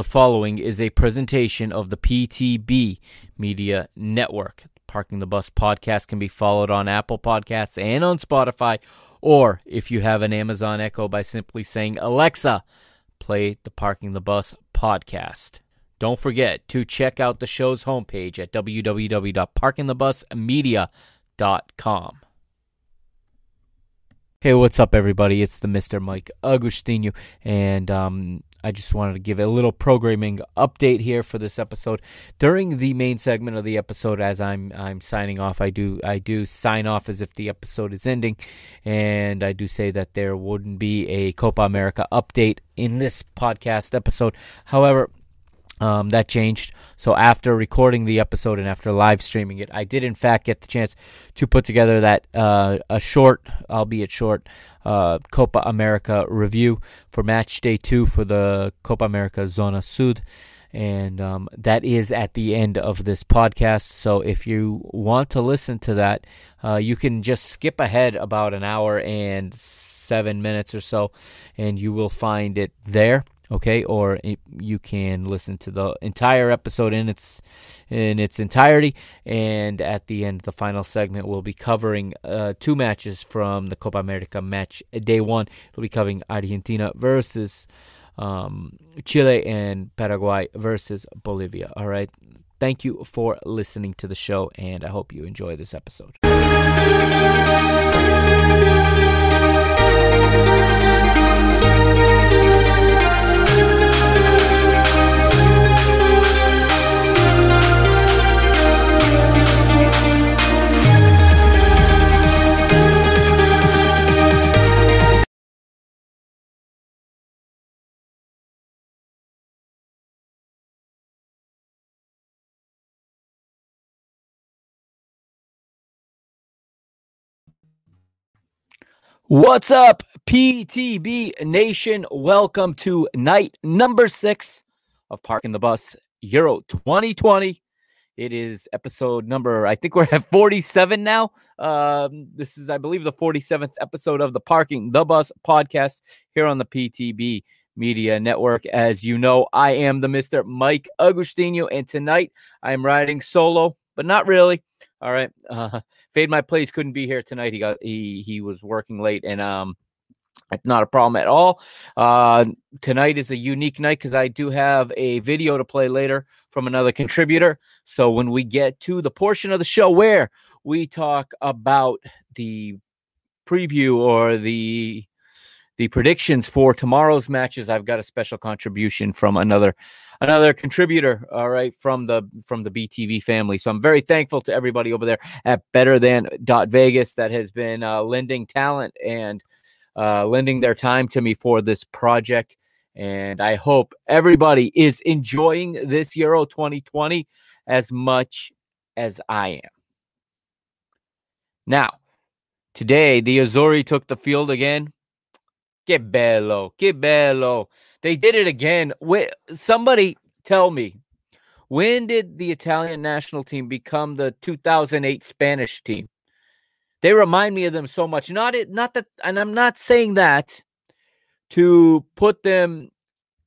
The following is a presentation of the PTB Media Network. Parking the Bus podcast can be followed on Apple Podcasts and on Spotify, or if you have an Amazon Echo, by simply saying, Alexa, play the Parking the Bus podcast. Don't forget to check out the show's homepage at www.parkingthebusmedia.com. Hey, what's up, everybody? It's the Mr. Mike Agustino, and um, I just wanted to give a little programming update here for this episode. During the main segment of the episode, as I'm I'm signing off, I do I do sign off as if the episode is ending, and I do say that there wouldn't be a Copa America update in this podcast episode. However, um, that changed. So after recording the episode and after live streaming it, I did in fact get the chance to put together that uh, a short, albeit short, uh, Copa America review for match day two for the Copa America Zona Sud. And um, that is at the end of this podcast. So if you want to listen to that, uh, you can just skip ahead about an hour and seven minutes or so, and you will find it there okay? Or you can listen to the entire episode in its in its entirety. And at the end the final segment we'll be covering uh, two matches from the Copa America match day 1 we'll be covering Argentina versus um, Chile and Paraguay versus Bolivia. All right? Thank you for listening to the show and I hope you enjoy this episode What's up, PTB Nation? Welcome to night number six of Parking the Bus Euro 2020. It is episode number, I think we're at 47 now. Um, this is, I believe, the 47th episode of the Parking the Bus podcast here on the PTB Media Network. As you know, I am the Mr. Mike Agustino, and tonight I'm riding solo, but not really. All right. Uh, Fade My Plays couldn't be here tonight. He got he he was working late and um it's not a problem at all. Uh, tonight is a unique night because I do have a video to play later from another contributor. So when we get to the portion of the show where we talk about the preview or the the predictions for tomorrow's matches, I've got a special contribution from another another contributor, all right, from the from the BTV family. So I'm very thankful to everybody over there at Better Than Dot Vegas that has been uh, lending talent and uh, lending their time to me for this project. And I hope everybody is enjoying this Euro 2020 as much as I am. Now, today the Azzurri took the field again. Que bello, que bello. They did it again. Somebody tell me, when did the Italian national team become the 2008 Spanish team? They remind me of them so much. Not it, not that, and I'm not saying that to put them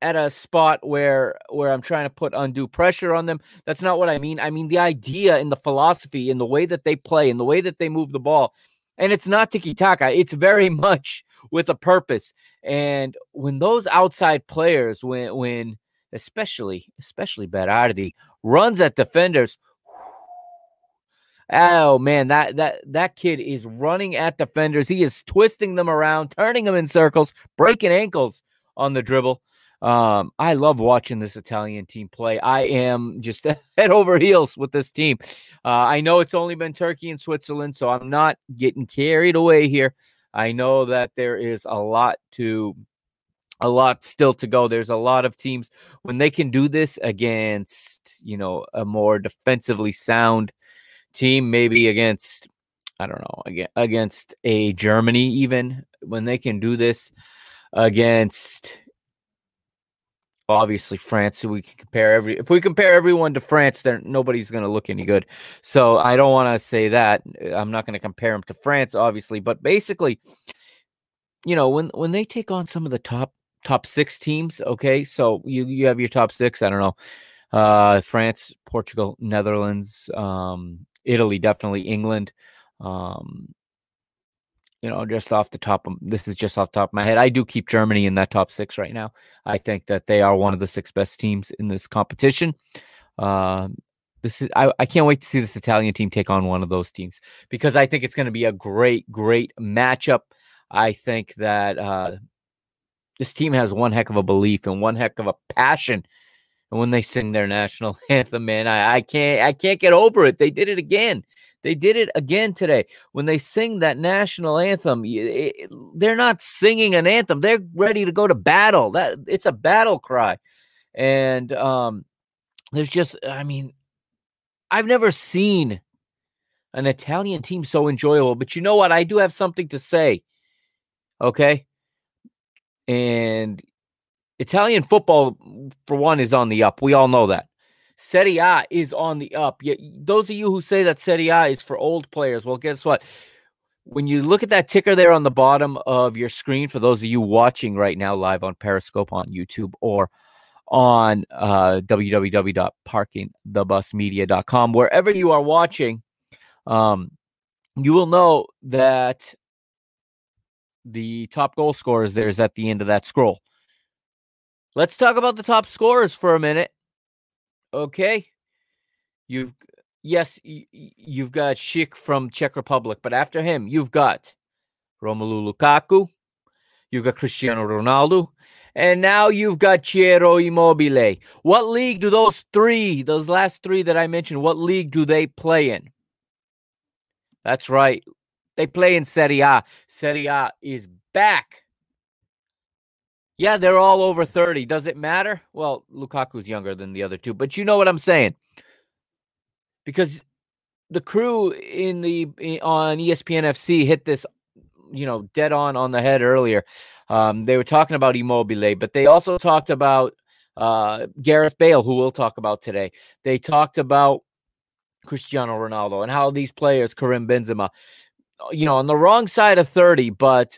at a spot where where I'm trying to put undue pressure on them. That's not what I mean. I mean the idea and the philosophy and the way that they play and the way that they move the ball. And it's not tiki taka. It's very much with a purpose. And when those outside players, when when especially especially Berardi runs at defenders, oh man, that that that kid is running at defenders. He is twisting them around, turning them in circles, breaking ankles on the dribble. Um, I love watching this Italian team play. I am just head over heels with this team. Uh, I know it's only been Turkey and Switzerland, so I'm not getting carried away here. I know that there is a lot to a lot still to go. There's a lot of teams when they can do this against, you know, a more defensively sound team, maybe against I don't know, against a Germany even when they can do this against obviously France. So we can compare every if we compare everyone to France, then nobody's going to look any good. So I don't want to say that. I'm not going to compare them to France, obviously, but basically, you know, when when they take on some of the top top six teams. Okay, so you you have your top six. I don't know, uh, France, Portugal, Netherlands, um, Italy, definitely England. Um, you know, just off the top of this is just off the top of my head. I do keep Germany in that top six right now. I think that they are one of the six best teams in this competition. Uh, this is I, I can't wait to see this Italian team take on one of those teams because I think it's going to be a great, great matchup. I think that uh, this team has one heck of a belief and one heck of a passion. And when they sing their national anthem, man, I, I can't I can't get over it. They did it again. They did it again today. When they sing that national anthem, it, they're not singing an anthem. They're ready to go to battle. That it's a battle cry. And um there's just I mean, I've never seen an Italian team so enjoyable, but you know what? I do have something to say. Okay? And Italian football for one is on the up. We all know that. Serie A is on the up. Those of you who say that Serie A is for old players, well, guess what? When you look at that ticker there on the bottom of your screen, for those of you watching right now live on Periscope on YouTube or on uh, www.parkingthebusmedia.com, wherever you are watching, um, you will know that the top goal scorers there is at the end of that scroll. Let's talk about the top scorers for a minute. Okay. You've yes, you've got Schick from Czech Republic, but after him, you've got Romelu Lukaku, you've got Cristiano Ronaldo, and now you've got Ciro Immobile. What league do those three, those last three that I mentioned, what league do they play in? That's right. They play in Serie A. Serie A is back. Yeah, they're all over 30. Does it matter? Well, Lukaku's younger than the other two, but you know what I'm saying. Because the crew in the on ESPN FC hit this, you know, dead on on the head earlier. Um, they were talking about Immobile, but they also talked about uh, Gareth Bale, who we'll talk about today. They talked about Cristiano Ronaldo and how these players, Karim Benzema, you know, on the wrong side of 30, but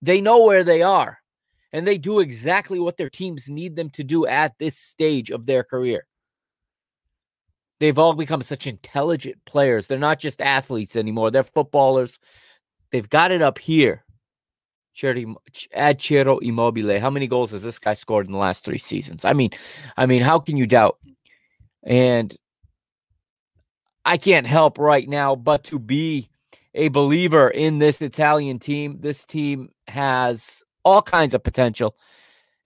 they know where they are and they do exactly what their teams need them to do at this stage of their career. They've all become such intelligent players. They're not just athletes anymore, they're footballers. They've got it up here. Add Ciro Immobile. How many goals has this guy scored in the last three seasons? I mean, I mean, how can you doubt? And I can't help right now but to be a believer in this Italian team. This team has all kinds of potential.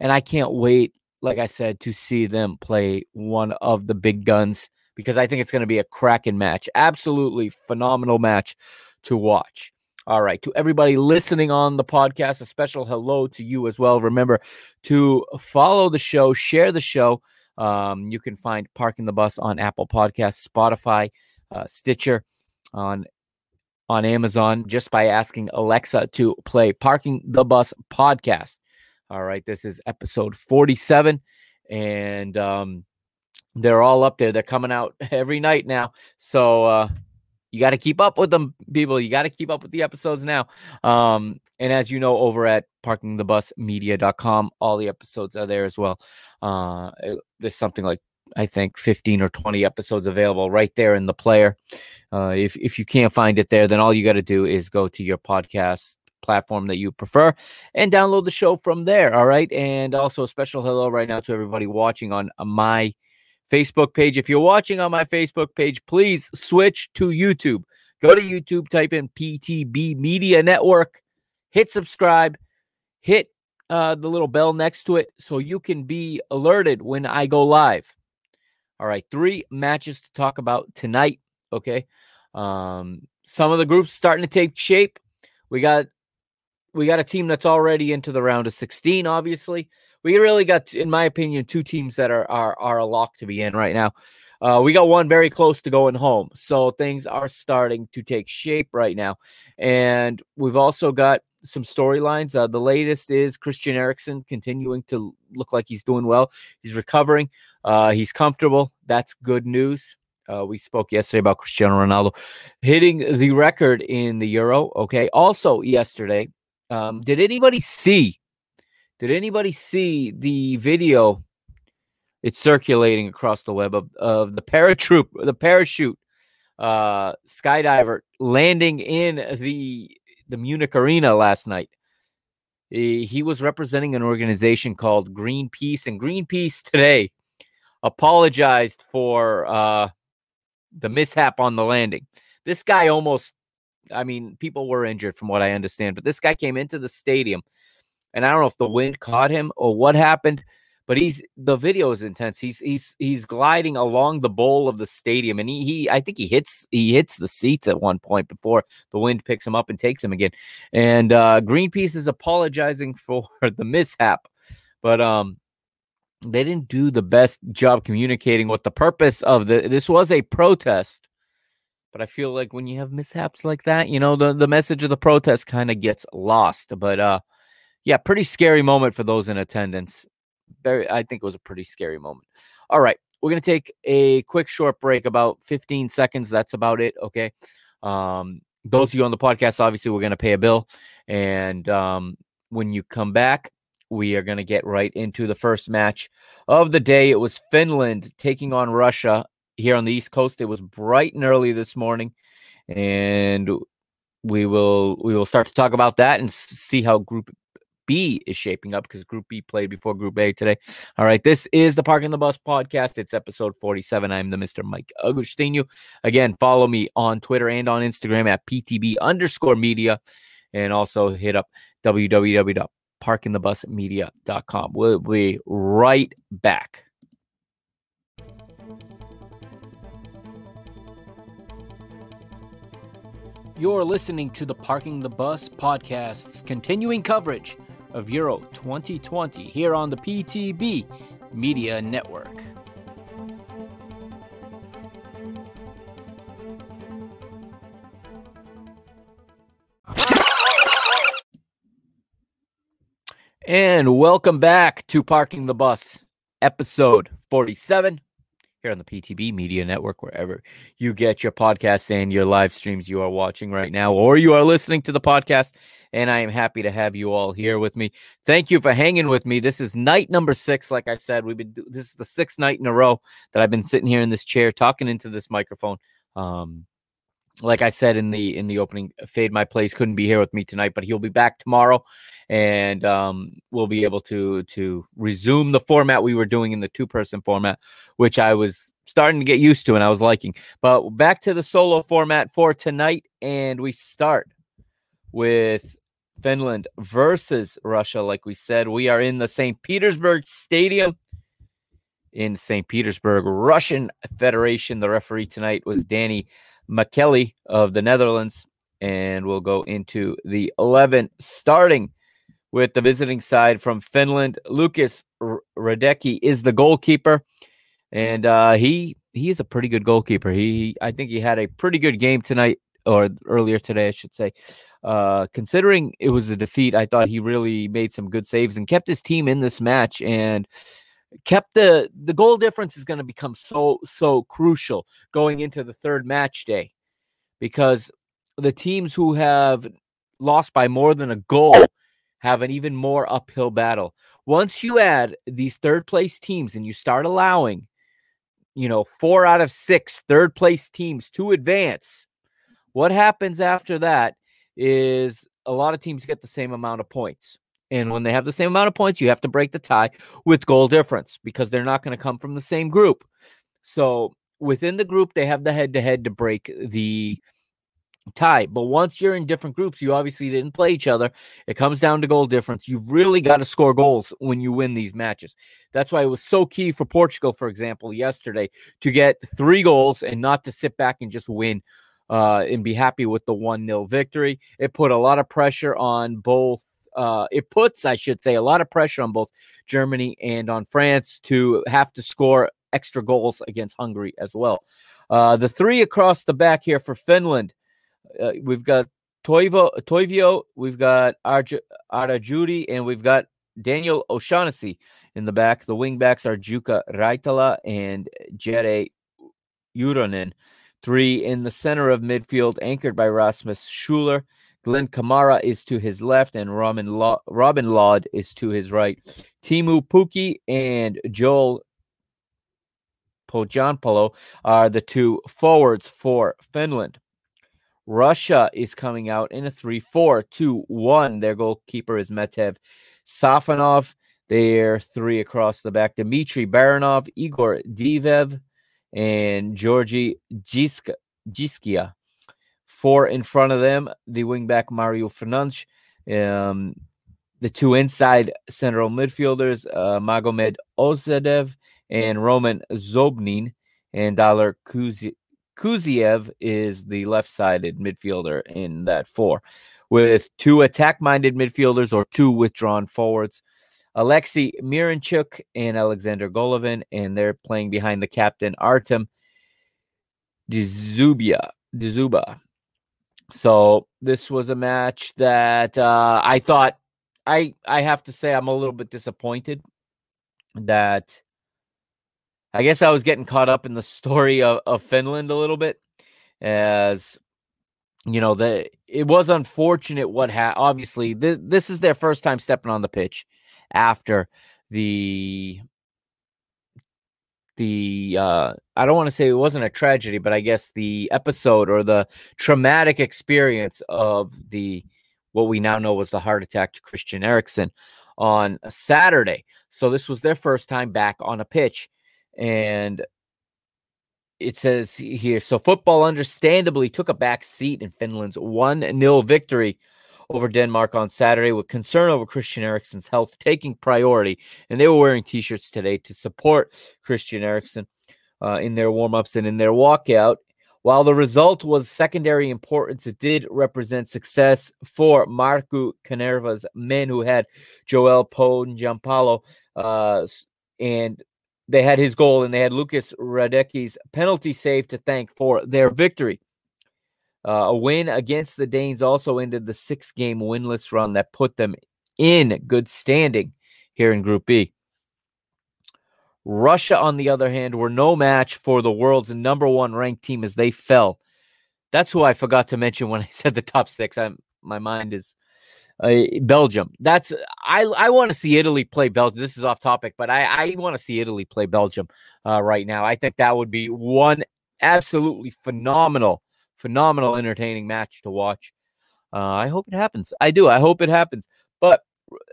And I can't wait, like I said, to see them play one of the big guns because I think it's going to be a cracking match. Absolutely phenomenal match to watch. All right, to everybody listening on the podcast, a special hello to you as well. Remember to follow the show, share the show. Um, you can find Parking the Bus on Apple Podcasts, Spotify, uh, Stitcher, on on Amazon just by asking Alexa to play Parking the Bus podcast. All right, this is episode 47, and um, they're all up there. They're coming out every night now. So uh, you got to keep up with them, people. You got to keep up with the episodes now. Um, and as you know, over at parkingthebusmedia.com, all the episodes are there as well. Uh, there's something like I think 15 or 20 episodes available right there in the player. Uh, if if you can't find it there, then all you got to do is go to your podcast platform that you prefer and download the show from there. All right, and also a special hello right now to everybody watching on my Facebook page. If you're watching on my Facebook page, please switch to YouTube. Go to YouTube, type in PTB Media Network, hit subscribe, hit uh, the little bell next to it so you can be alerted when I go live. All right, three matches to talk about tonight. Okay. Um, some of the groups starting to take shape. We got we got a team that's already into the round of 16, obviously. We really got, in my opinion, two teams that are are are a lock to be in right now. Uh, we got one very close to going home. So things are starting to take shape right now. And we've also got some storylines. Uh, the latest is Christian Eriksen continuing to look like he's doing well. He's recovering. Uh, he's comfortable. That's good news. Uh, we spoke yesterday about Cristiano Ronaldo hitting the record in the Euro. Okay. Also, yesterday, um, did anybody see? Did anybody see the video? It's circulating across the web of, of the paratroop, the parachute uh, skydiver landing in the the Munich arena last night. He, he was representing an organization called Greenpeace, and Greenpeace today apologized for uh, the mishap on the landing. This guy almost, I mean, people were injured from what I understand, but this guy came into the stadium, and I don't know if the wind caught him or what happened, but he's the video is intense. He's he's he's gliding along the bowl of the stadium, and he he I think he hits he hits the seats at one point before the wind picks him up and takes him again. And uh, Greenpeace is apologizing for the mishap, but um they didn't do the best job communicating what the purpose of the this was a protest. But i feel like when you have mishaps like that you know the, the message of the protest kind of gets lost. But uh yeah pretty scary moment for those in attendance. Very i think it was a pretty scary moment. All right we're to take a quick short break about 15 seconds that's about it okay? Um those of you on the podcast obviously we're to pay a bill. And um when you come back we are going to get right into the first match of the day. It was Finland taking on Russia here on the East Coast. It was bright and early this morning, and we will we will start to talk about that and see how Group B is shaping up because Group B played before Group A today. All right, this is the Parking the Bus podcast. It's episode 47. I'm the Mr. Mike Agustino. Again, follow me on Twitter and on Instagram at PTB underscore media and also hit up www parkingthebusmedia.com. We'll be right back. You're listening to the Parking the Bus podcast's continuing coverage of Euro 2020 here on the PTB Media Network. And welcome back to Parking the Bus, episode 47 here on the PTB Media Network, wherever you get your podcasts and your live streams you are watching right now, or you are listening to the podcast. And I am happy to have you all here with me. Thank you for hanging with me. This is night number six. Like I said, we've been this is the sixth night in a row that I've been sitting here in this chair talking into this microphone. Um, like I said in the in the opening, Fade My Plays couldn't be here with me tonight, but he'll be back tomorrow, and um, we'll be able to to resume the format we were doing in the two person format, which I was starting to get used to and I was liking. But back to the solo format for tonight, and we start with Finland versus Russia. Like we said, we are in the St. Petersburg Stadium in St. Petersburg, Russian Federation. The referee tonight was Danny Makkelie of the Netherlands. And we'll go into the 11 starting with the visiting side from Finland. Lukas Hradecky is the goalkeeper. And uh, he he is a pretty good goalkeeper. He I think he had a pretty good game tonight or earlier today, I should say. Uh, considering it was a defeat, I thought he really made some good saves and kept his team in this match. And kept the the goal difference is going to become so so crucial going into the third match day because the teams who have lost by more than a goal have an even more uphill battle. Once you add these third place teams and you start allowing, you know, four out of six third place teams to advance, what happens after that is a lot of teams get the same amount of points. And when they have the same amount of points, you have to break the tie with goal difference because they're not going to come from the same group. So within the group, they have the head to head to break the tie. But once you're in different groups, you obviously didn't play each other. It comes down to goal difference. You've really got to score goals when you win these matches. That's why it was so key for Portugal, for example, yesterday to get three goals and not to sit back and just win. Uh, and be happy with the 1 0 victory. It put a lot of pressure on both uh, it puts, I should say, a lot of pressure on both Germany and on France to have to score extra goals against Hungary as well. Uh, the three across the back here for Finland, uh, we've got Toivo, Toivio, we've got Arj- Arajuuri, and we've got Daniel O'Shaughnessy in the back. The wing backs are Jukka Raitala and Jere Uronen. Three in the center of midfield, anchored by Rasmus Schüller. Glenn Kamara is to his left, and Robin, Robin Lod is to his right. Teemu Pukki and Joel Pohjanpalo are the two forwards for Finland. Russia is coming out in a 3 4 2 1. Their goalkeeper is Matvei Safonov. They're three across the back Dmitry Barinov, Igor Diveev, and Georgi Dzhikiya. Four in front of them, the wingback Mario Fernandes. Um, the two inside central midfielders, uh, Magomed Ozdoev and Roman Zobnin, and Daler Kuzyaev is the left sided midfielder in that four, with two attack minded midfielders or two withdrawn forwards. Alexei Miranchuk and Alexander Golovin, and they're playing behind the captain Artem Dzyuba. Dzyuba. So this was a match that uh, I thought I I have to say I'm a little bit disappointed that I guess I was getting caught up in the story of, of Finland a little bit as you know the it was unfortunate what ha- obviously th- this is their first time stepping on the pitch after the the uh I don't want to say it wasn't a tragedy, but I guess the episode or the traumatic experience of the what we now know was the heart attack to Christian Eriksen on Saturday. So this was their first time back on a pitch. And it says here so football understandably took a back seat in Finland's 1 0 victory over Denmark on Saturday with concern over Christian Eriksen's health taking priority. And they were wearing t shirts today to support Christian Eriksen uh, in their warm ups and in their walkout. While the result was secondary importance, it did represent success for Markku Kanerva's men who had Joel poe Pohjanpalo uh, and they had his goal and they had Lukas Hradecky's penalty save to thank for their victory. Uh, a win against the Danes also ended the six game winless run that put them in good standing here in Group B. Russia, on the other hand, were no match for the world's number one ranked team as they fell. That's who I forgot to mention when I said the top six. I'm my mind is uh, Belgium. That's I I want to see Italy play Belgium. This is off topic, but I I want to see Italy play Belgium uh, right now. I think that would be one absolutely phenomenal phenomenal, entertaining match to watch. Uh, I hope it happens. I do. I hope it happens. But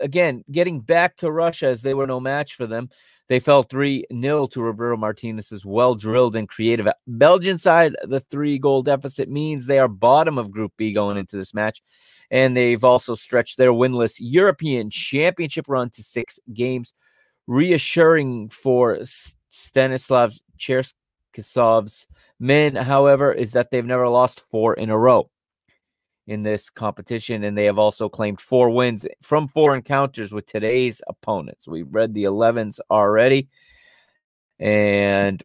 again, getting back to Russia as they were no match for them, they fell 3 0 to Roberto Martinez's well drilled and creative Belgian side. The three goal deficit means they are bottom of Group B going into this match. And they've also stretched their winless European Championship run to six games, reassuring for Stanislav Cherchesov's men, however, is that they've never lost four in a row in this competition, and they have also claimed four wins from four encounters with today's opponents. We've read the 11s already, and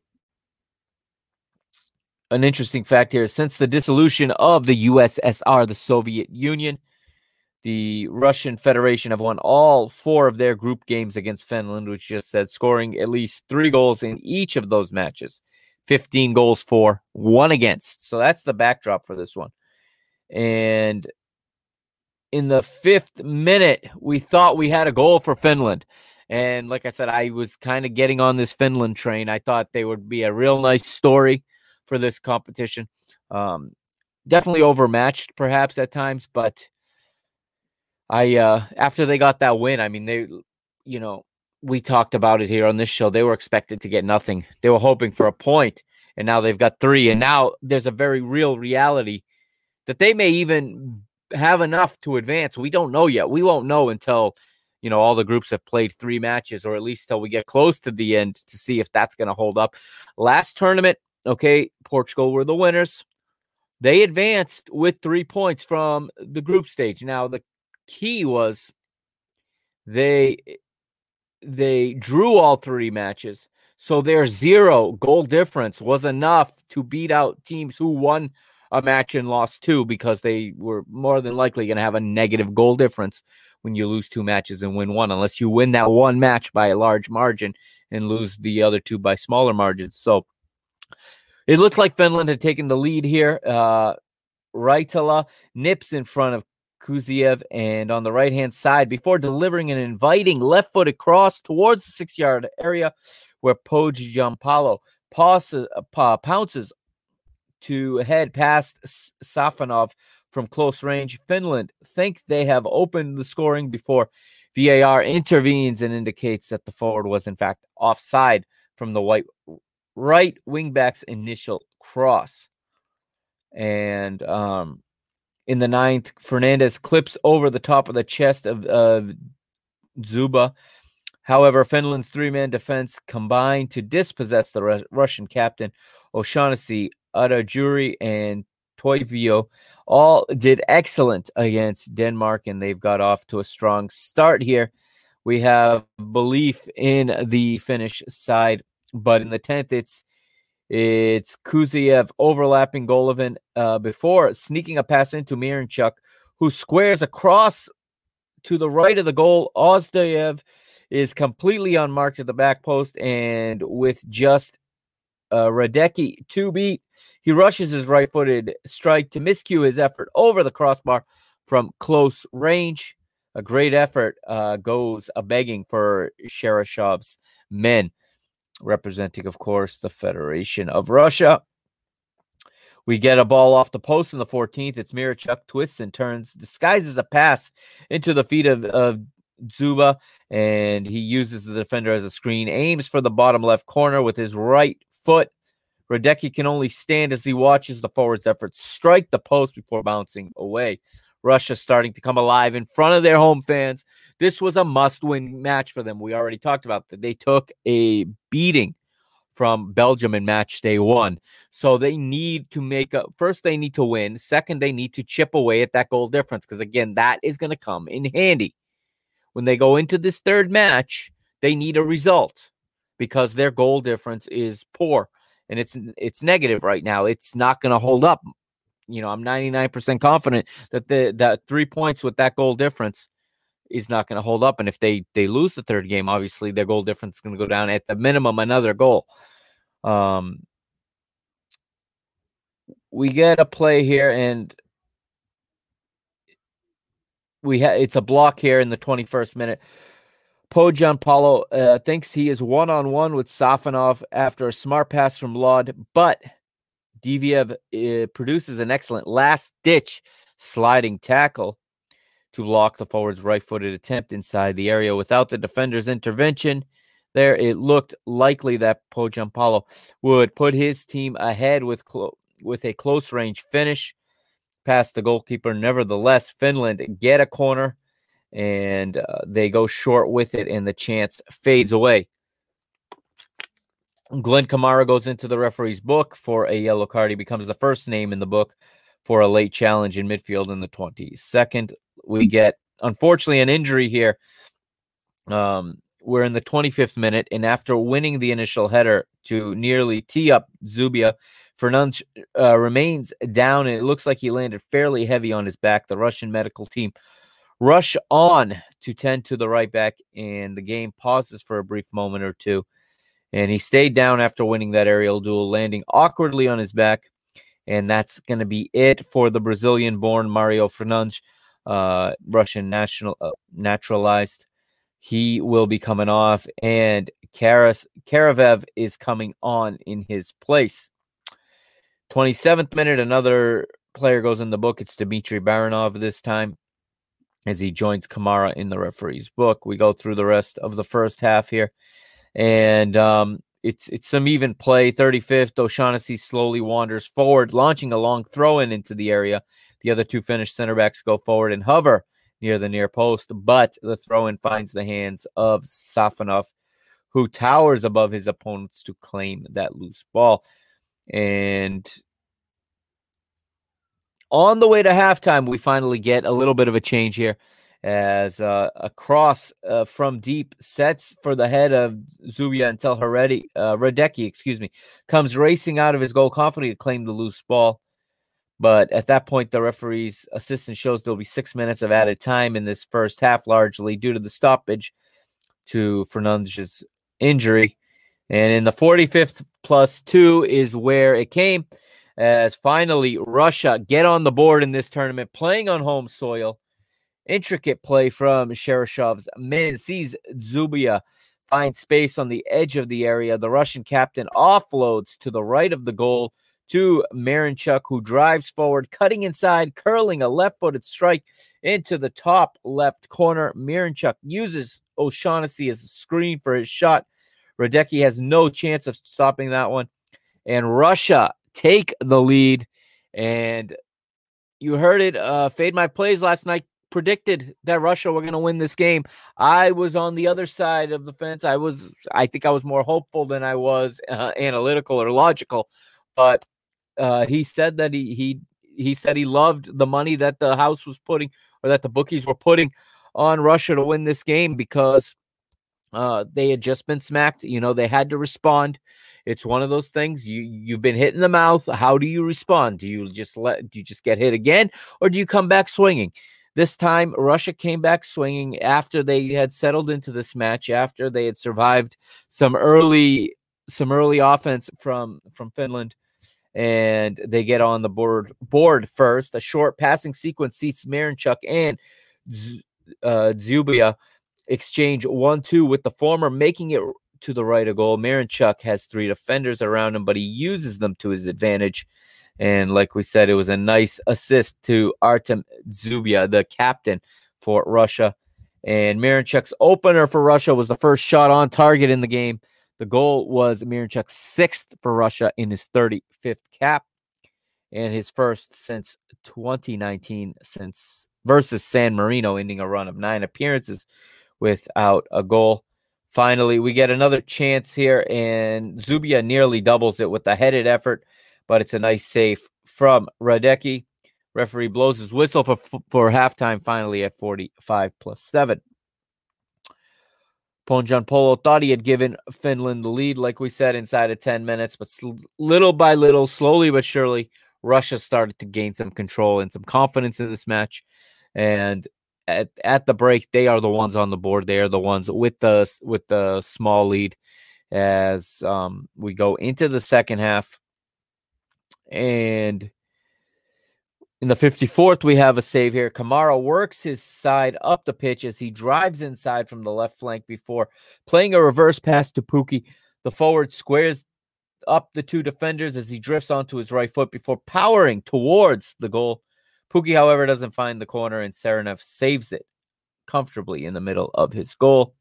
an interesting fact here since the dissolution of the USSR, the Soviet Union, the Russian Federation have won all four of their group games against Finland, which just said scoring at least three goals in each of those matches. 15 goals for, one against. So that's the backdrop for this one. And in the fifth minute, we thought we had a goal for Finland. And like I said, I was kind of getting on this Finland train. I thought they would be a real nice story for this competition. Um, definitely overmatched, perhaps at times, but I uh, after they got that win, I mean they, you know, we talked about it here on this show. They were expected to get nothing. They were hoping for a point, and now they've got three. And now there's a very real reality that they may even have enough to advance. We don't know yet. We won't know until you know all the groups have played three matches, or at least till we get close to the end to see if that's going to hold up. Last tournament, okay, Portugal were the winners. They advanced with three points from the group stage. Now the key was they they drew all three matches. So their zero goal difference was enough to beat out teams who won a match and lost two because they were more than likely going to have a negative goal difference when you lose two matches and win one, unless you win that one match by a large margin and lose the other two by smaller margins. So it looked like Finland had taken the lead here. Uh, Raitala nips in front of Kuzyaev. And on the right hand side, before delivering an inviting left footed cross towards the six yard area where Pohjanpalo pauses, uh, pounces to head past Safonov from close range. Finland think they have opened the scoring before VAR intervenes and indicates that the forward was in fact offside from the white right wingback's initial cross. And um, in the ninth, Fernandes clips over the top of the chest of Dzyuba. However, Finland's three man defense combined to dispossess the Ru- Russian captain, O'Shaughnessy, Arajuuri, and Toivio all did excellent against Denmark, and they've got off to a strong start here. We have belief in the Finnish side, but in the 10th, it's it's Kuzyaev overlapping Golovin uh, before sneaking a pass into Miranchuk, who squares across to the right of the goal. Ozdoev is completely unmarked at the back post, and with just uh, Hradecky to beat, he rushes his right footed strike to miscue his effort over the crossbar from close range. A great effort uh, goes a begging for Cherchesov's men representing, of course, the Federation of Russia. We get a ball off the post in the 14th. It's Miranchuk twists and turns, disguises a pass into the feet of, of Dzyuba, and he uses the defender as a screen, aims for the bottom left corner with his right foot. Hradecky can only stand as he watches the forwards' efforts strike the post before bouncing away. Russia starting to come alive in front of their home fans. This was a must win match for them. We already talked about that. They took a beating from Belgium in match day one. So they need to make a first, they need to win. Second, they need to chip away at that goal difference because, again, that is going to come in handy. When they go into this third match, they need a result because their goal difference is poor and it's it's negative right now. It's not going to hold up you know, I'm 99% confident that the that three points with that goal difference is not going to hold up. And if they they lose the third game, obviously their goal difference is going to go down at the minimum another goal. Um, we get a play here, and we have it's a block here in the 21st minute. Pohjanpalo uh, thinks he is one on one with Safonov after a smart pass from Lod, but Diveev uh, produces an excellent last ditch sliding tackle to block the forward's right footed attempt inside the area. Without the defender's intervention, there it looked likely that Pohjanpalo would put his team ahead with clo- with a close range finish past the goalkeeper. Nevertheless, Finland get a corner and uh, they go short with it, and the chance fades away. Glenn Kamara goes into the referee's book for a yellow card. He becomes the first name in the book for a late challenge in midfield in the 20s. Second, we get, unfortunately, an injury here. Um, we're in the 25th minute, and after winning the initial header to nearly tee up Dzyuba, Fernandes uh, remains down, and it looks like he landed fairly heavy on his back. The Russian medical team rush on to tend to the right back, and the game pauses for a brief moment or two and he stayed down after winning that aerial duel, landing awkwardly on his back. And that's going to be it for the Brazilian born Mario Fernandes, uh, Russian national uh, naturalized. He will be coming off, and Karas, Karavaev is coming on in his place. 27th minute, another player goes in the book. It's Dmitry Barinov this time as he joins Kamara in the referee's book. We go through the rest of the first half here and um, it's it's some even play. 35th, O'Shaughnessy slowly wanders forward, launching a long throw in into the area. The other two Finnish center backs go forward and hover near the near post, but the throw in finds the hands of Safonov, who towers above his opponents to claim that loose ball. And on the way to halftime, we finally get a little bit of a change here as uh, a cross uh, from deep sets for the head of Dzyuba until Heredi, uh, Hradecky, excuse me, comes racing out of his goal, confidently to claim the loose ball. But at that point, the referee's assistant shows there'll be six minutes of added time in this first half, largely due to the stoppage to Fernandes's injury. And in the 45th plus two is where it came, as finally Russia get on the board in this tournament, playing on home soil Intricate play from Cherchesov's men sees Dzyuba find space on the edge of the area. The Russian captain offloads to the right of the goal to Miranchuk, who drives forward, cutting inside, curling a left footed strike into the top left corner. Miranchuk uses O'Shaughnessy as a screen for his shot. Hradecky has no chance of stopping that one. And Russia take the lead. And you heard it. Uh, Fade My Plays last night predicted that Russia were going to win this game. I was on the other side of the fence. I was, I think I was more hopeful than I was uh, analytical or logical. But uh, he said that he he he said he loved the money that the house was putting or that the bookies were putting on Russia to win this game because uh, they had just been smacked. You know, they had to respond. It's one of those things you you've been hit in the mouth. How do you respond? Do you just let do you just get hit again, or do you come back swinging? This time, Russia came back swinging after they had settled into this match, after they had survived some early some early offense from from Finland and they get on the board board first. A short passing sequence seats Miranchuk and Z- uh, Dzyuba exchange one two with the former making it to the right of goal. Miranchuk has three defenders around him, but he uses them to his advantage. And like we said, it was a nice assist to Artem Dzyuba, the captain for Russia. And Miranchuk's opener for Russia was the first shot on target in the game. The goal was Miranchuk's sixth for Russia in his 35th cap and his first since 2019 since versus San Marino, ending a run of nine appearances without a goal. Finally, we get another chance here, and Dzyuba nearly doubles it with a headed effort, but it's a nice save from Hradecky. Referee blows his whistle for for halftime. Finally, at 45 plus seven. Pohjanpalo thought he had given Finland the lead, like we said, inside of 10 minutes, but little by little, slowly but surely, Russia started to gain some control and some confidence in this match. And at, at the break, they are the ones on the board. They are the ones with the with the small lead as um, we go into the second half. And in the 54th, we have a save here. Kamara works his side up the pitch as he drives inside from the left flank before playing a reverse pass to Pukki. The forward squares up the two defenders as he drifts onto his right foot before powering towards the goal. Pukki, however, doesn't find the corner and Serenev saves it comfortably in the middle of his goal.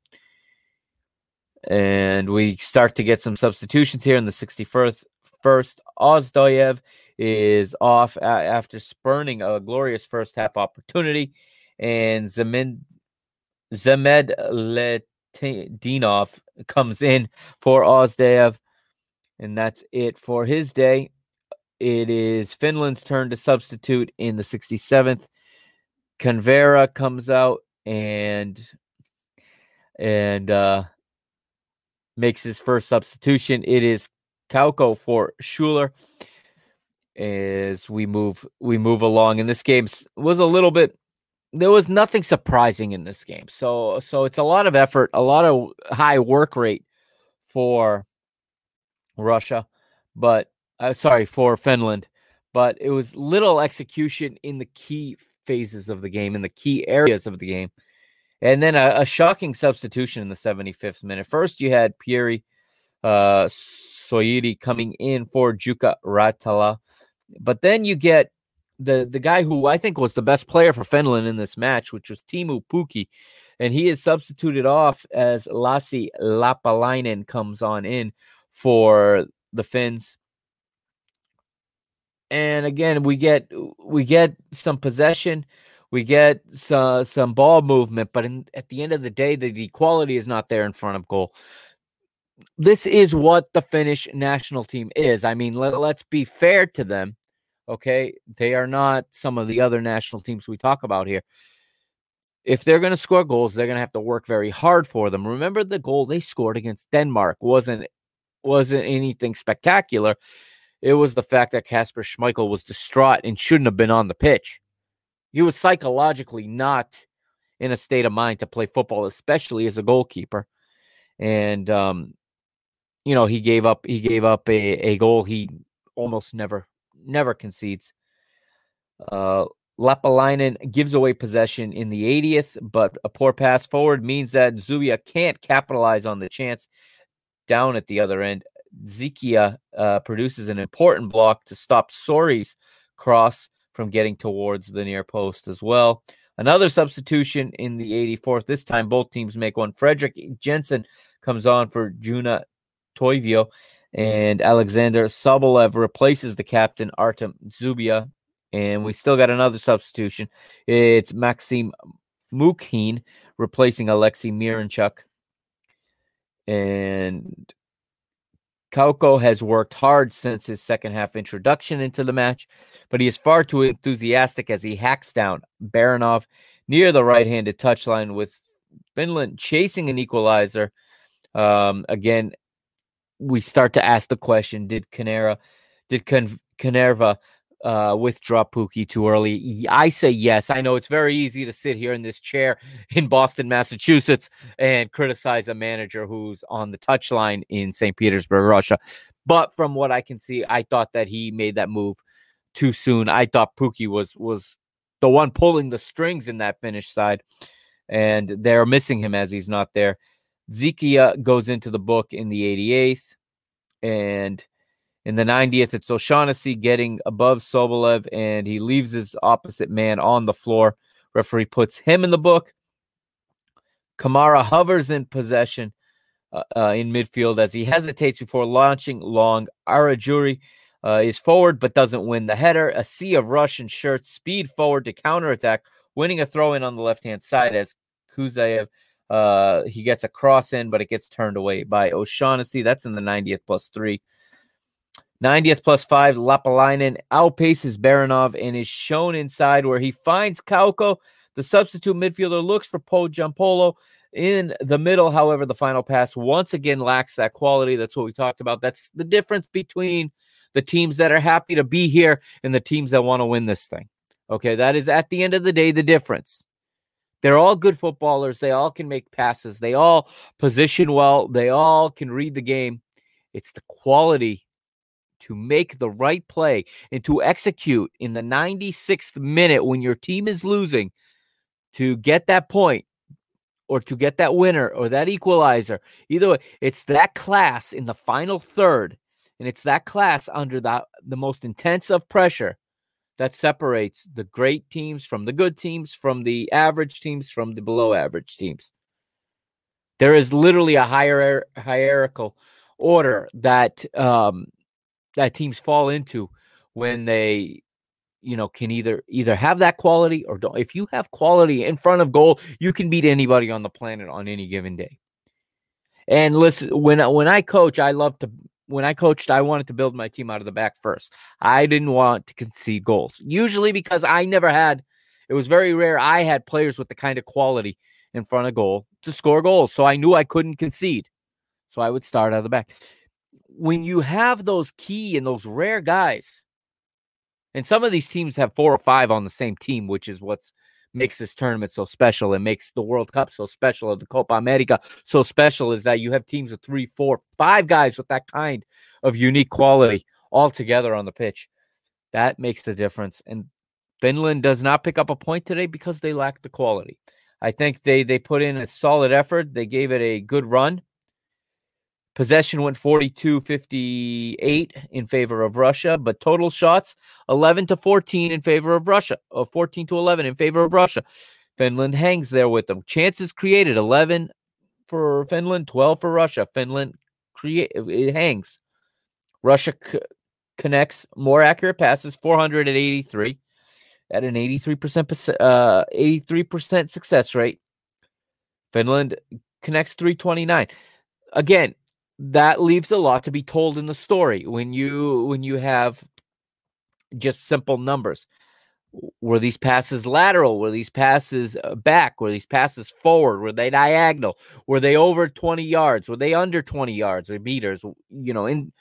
And we start to get some substitutions here in the 61st. First, Ozdoev is off after spurning a glorious first half opportunity, and Zemed Zemed comes in for Ozdoev, and that's it for his day. It is Finland's turn to substitute in the 67th. Kanerva comes out and and uh, makes his first substitution. It is Kauko for Schüller as we move we move along. And this game was a little bit there was nothing surprising in this game. So so it's a lot of effort, a lot of high work rate for Russia, but uh, sorry for Finland, but it was little execution in the key phases of the game, in the key areas of the game. And then a, a shocking substitution in the 75th minute. First, you had Pyry uh, Soiri coming in for Jukka Raitala. But then you get the the guy who I think was the best player for Finland in this match, which was Teemu Pukki, and he is substituted off as Lassi Lappalainen comes on in for the Finns. And again, we get we get some possession, we get some some ball movement, but in, at the end of the day, the, the quality is not there in front of goal this is what the Finnish national team is. I mean, let, let's be fair to them. Okay. They are not some of the other national teams we talk about here. If they're going to score goals, they're going to have to work very hard for them. Remember the goal they scored against Denmark wasn't wasn't anything spectacular. It was the fact that Casper Schmeichel was distraught and shouldn't have been on the pitch. He was psychologically not in a state of mind to play football, especially as a goalkeeper. And um, you know, he gave up he gave up a, a goal he almost never never concedes. Uh Lappalainen gives away possession in the 80th, but a poor pass forward means that Dzyuba can't capitalize on the chance down at the other end. Dzhikiya uh, produces an important block to stop Soiri's cross from getting towards the near post as well. Another substitution in the 84th. This time, both teams make one. Fredrik Jensen comes on for Juna Toivio, and Alexander Sobolev replaces the captain Artem Dzyuba. And we still got another substitution. It's Maxim Mukhin replacing Alexei Miranchuk. And Kauko has worked hard since his second half introduction into the match, but he is far too enthusiastic as he hacks down Barinov near the right handed touchline with Finland chasing an equalizer. Um, again, we start to ask the question Did Canera, did Can- Kanerva uh, withdraw Pukki too early? I say yes. I know it's very easy to sit here in this chair in Boston, Massachusetts, and criticize a manager who's on the touchline in St. Petersburg, Russia. But from what I can see, I thought that he made that move too soon. I thought Pukki was was the one pulling the strings in that Finnish side, and they're missing him as he's not there. Dzhikiya goes into the book in the 88th, and in the 90th, it's O'Shaughnessy getting above Sobolev, and he leaves his opposite man on the floor. Referee puts him in the book. Kamara hovers in possession uh, uh, in midfield as he hesitates before launching long. Arajuuri uh, is forward but doesn't win the header. A sea of Russian shirts speed forward to counterattack, winning a throw in on the left hand side as Kuzyaev. Uh, he gets a cross in, but it gets turned away by O'Shaughnessy. That's in the 90th plus three. 90th plus five, Lappalainen outpaces Barinov and is shown inside where he finds Kauko. The substitute midfielder looks for Pohjanpalo in the middle. However, the final pass once again lacks that quality. That's what we talked about. That's the difference between the teams that are happy to be here and the teams that want to win this thing. Okay, that is at the end of the day the difference. They're all good footballers. They all can make passes. They all position well. They all can read the game. It's the quality to make the right play and to execute in the 96th minute when your team is losing to get that point or to get that winner or that equalizer. Either way, it's that class in the final third, and it's that class under the, the most intense of pressure that separates the great teams from the good teams, from the average teams, from the below average teams. There is literally a higher hierarchical order that um, that teams fall into when they you know can either either have that quality or don't if you have quality in front of goal you can beat anybody on the planet on any given day and listen when when i coach i love to when i coached i wanted to build my team out of the back first. I didn't want to concede goals usually because i never had it was very rare i had players with the kind of quality in front of goal to score goals so i knew i couldn't concede. So i would start out of the back. When you have those key and those rare guys, and some of these teams have four or five on the same team, which is what's Mm. makes this tournament so special and makes the World Cup so special, or the Copa America so special, is that you have teams of three, four, five guys with that kind of unique quality all together on the pitch. That makes the difference. And Finland does not pick up a point today because they lack the quality. I think they they put in a solid effort. They gave it a good run. Possession went 42 58 in favor of Russia, but total shots 11 to 14 in favor of Russia, or 14 to 11 in favor of Russia. Finland hangs there with them. Chances created 11 for Finland, 12 for Russia. Finland create it hangs. Russia c- connects more accurate passes, 483 at an 83% uh 83% success rate. Finland connects 329. Again, that leaves a lot to be told in the story when you when you have just simple numbers. Were these passes lateral? Were these passes uh, back? Were these passes forward? Were they diagonal? Were they over 20 yards? Were they under 20 yards or meters? You know in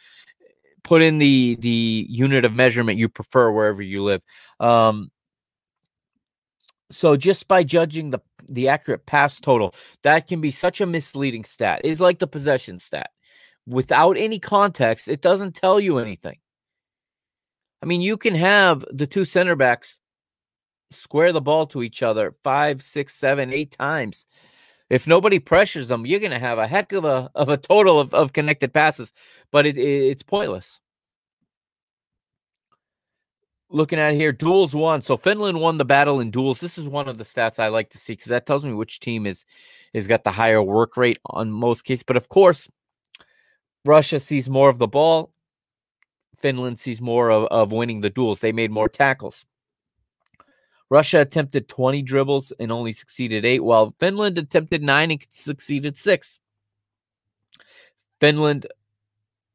put in the the unit of measurement you prefer wherever you live. Um so just by judging the the accurate pass total that can be such a misleading stat. It's like the possession stat without any context, it doesn't tell you anything. I mean, you can have the two center backs square the ball to each other five, six, seven, eight times. If nobody pressures them, you're going to have a heck of a of a total of, of connected passes, but it, it, it's pointless. Looking at here, duels won. So Finland won the battle in duels. This is one of the stats I like to see because that tells me which team is is got the higher work rate on most cases. But of course, Russia sees more of the ball. Finland sees more of, of winning the duels. They made more tackles. Russia attempted 20 dribbles and only succeeded eight, while Finland attempted nine and succeeded six. Finland